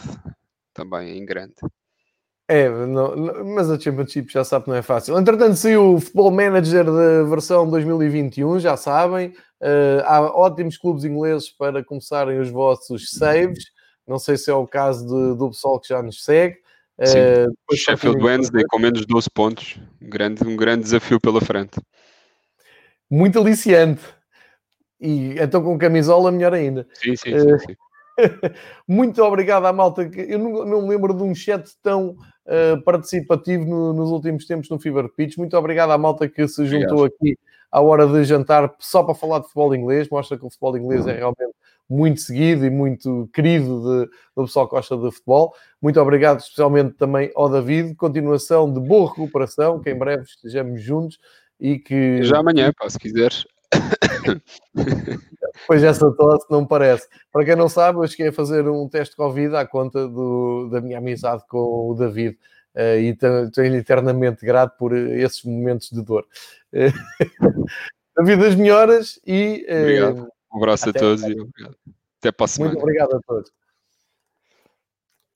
também em grande. É, não, não, mas a Championship já sabe que não é fácil. Entretanto, saiu o Football Manager da versão 2021, já sabem. Uh, há ótimos clubes ingleses para começarem os vossos saves. Não sei se é o caso de, do pessoal que já nos segue. Uh, Sheffield Wednesday com menos 12 pontos. Um grande, um grande desafio pela frente. Muito aliciante. E então com camisola, melhor ainda. Sim, sim, sim. sim. Muito obrigado à malta. Eu não, não me lembro de um chat tão uh, participativo no, nos últimos tempos no Fever Pitch. Muito obrigado à malta que se juntou obrigado. aqui à hora de jantar só para falar de futebol inglês. Mostra que o futebol inglês é uhum. realmente muito seguido e muito querido de, do pessoal que gosta de futebol. Muito obrigado especialmente também ao David. Continuação de boa recuperação, que em breve estejamos juntos e que... Já amanhã, pá, se quiseres. Pois essa tosse não parece. Para quem não sabe, eu cheguei a fazer um teste de Covid à conta do, da minha amizade com o David. Uh, e estou-lhe eternamente grato por esses momentos de dor. David, as melhoras e. Uh, obrigado. Um abraço a todos e obrigado. Até para a semana. Muito obrigado a todos.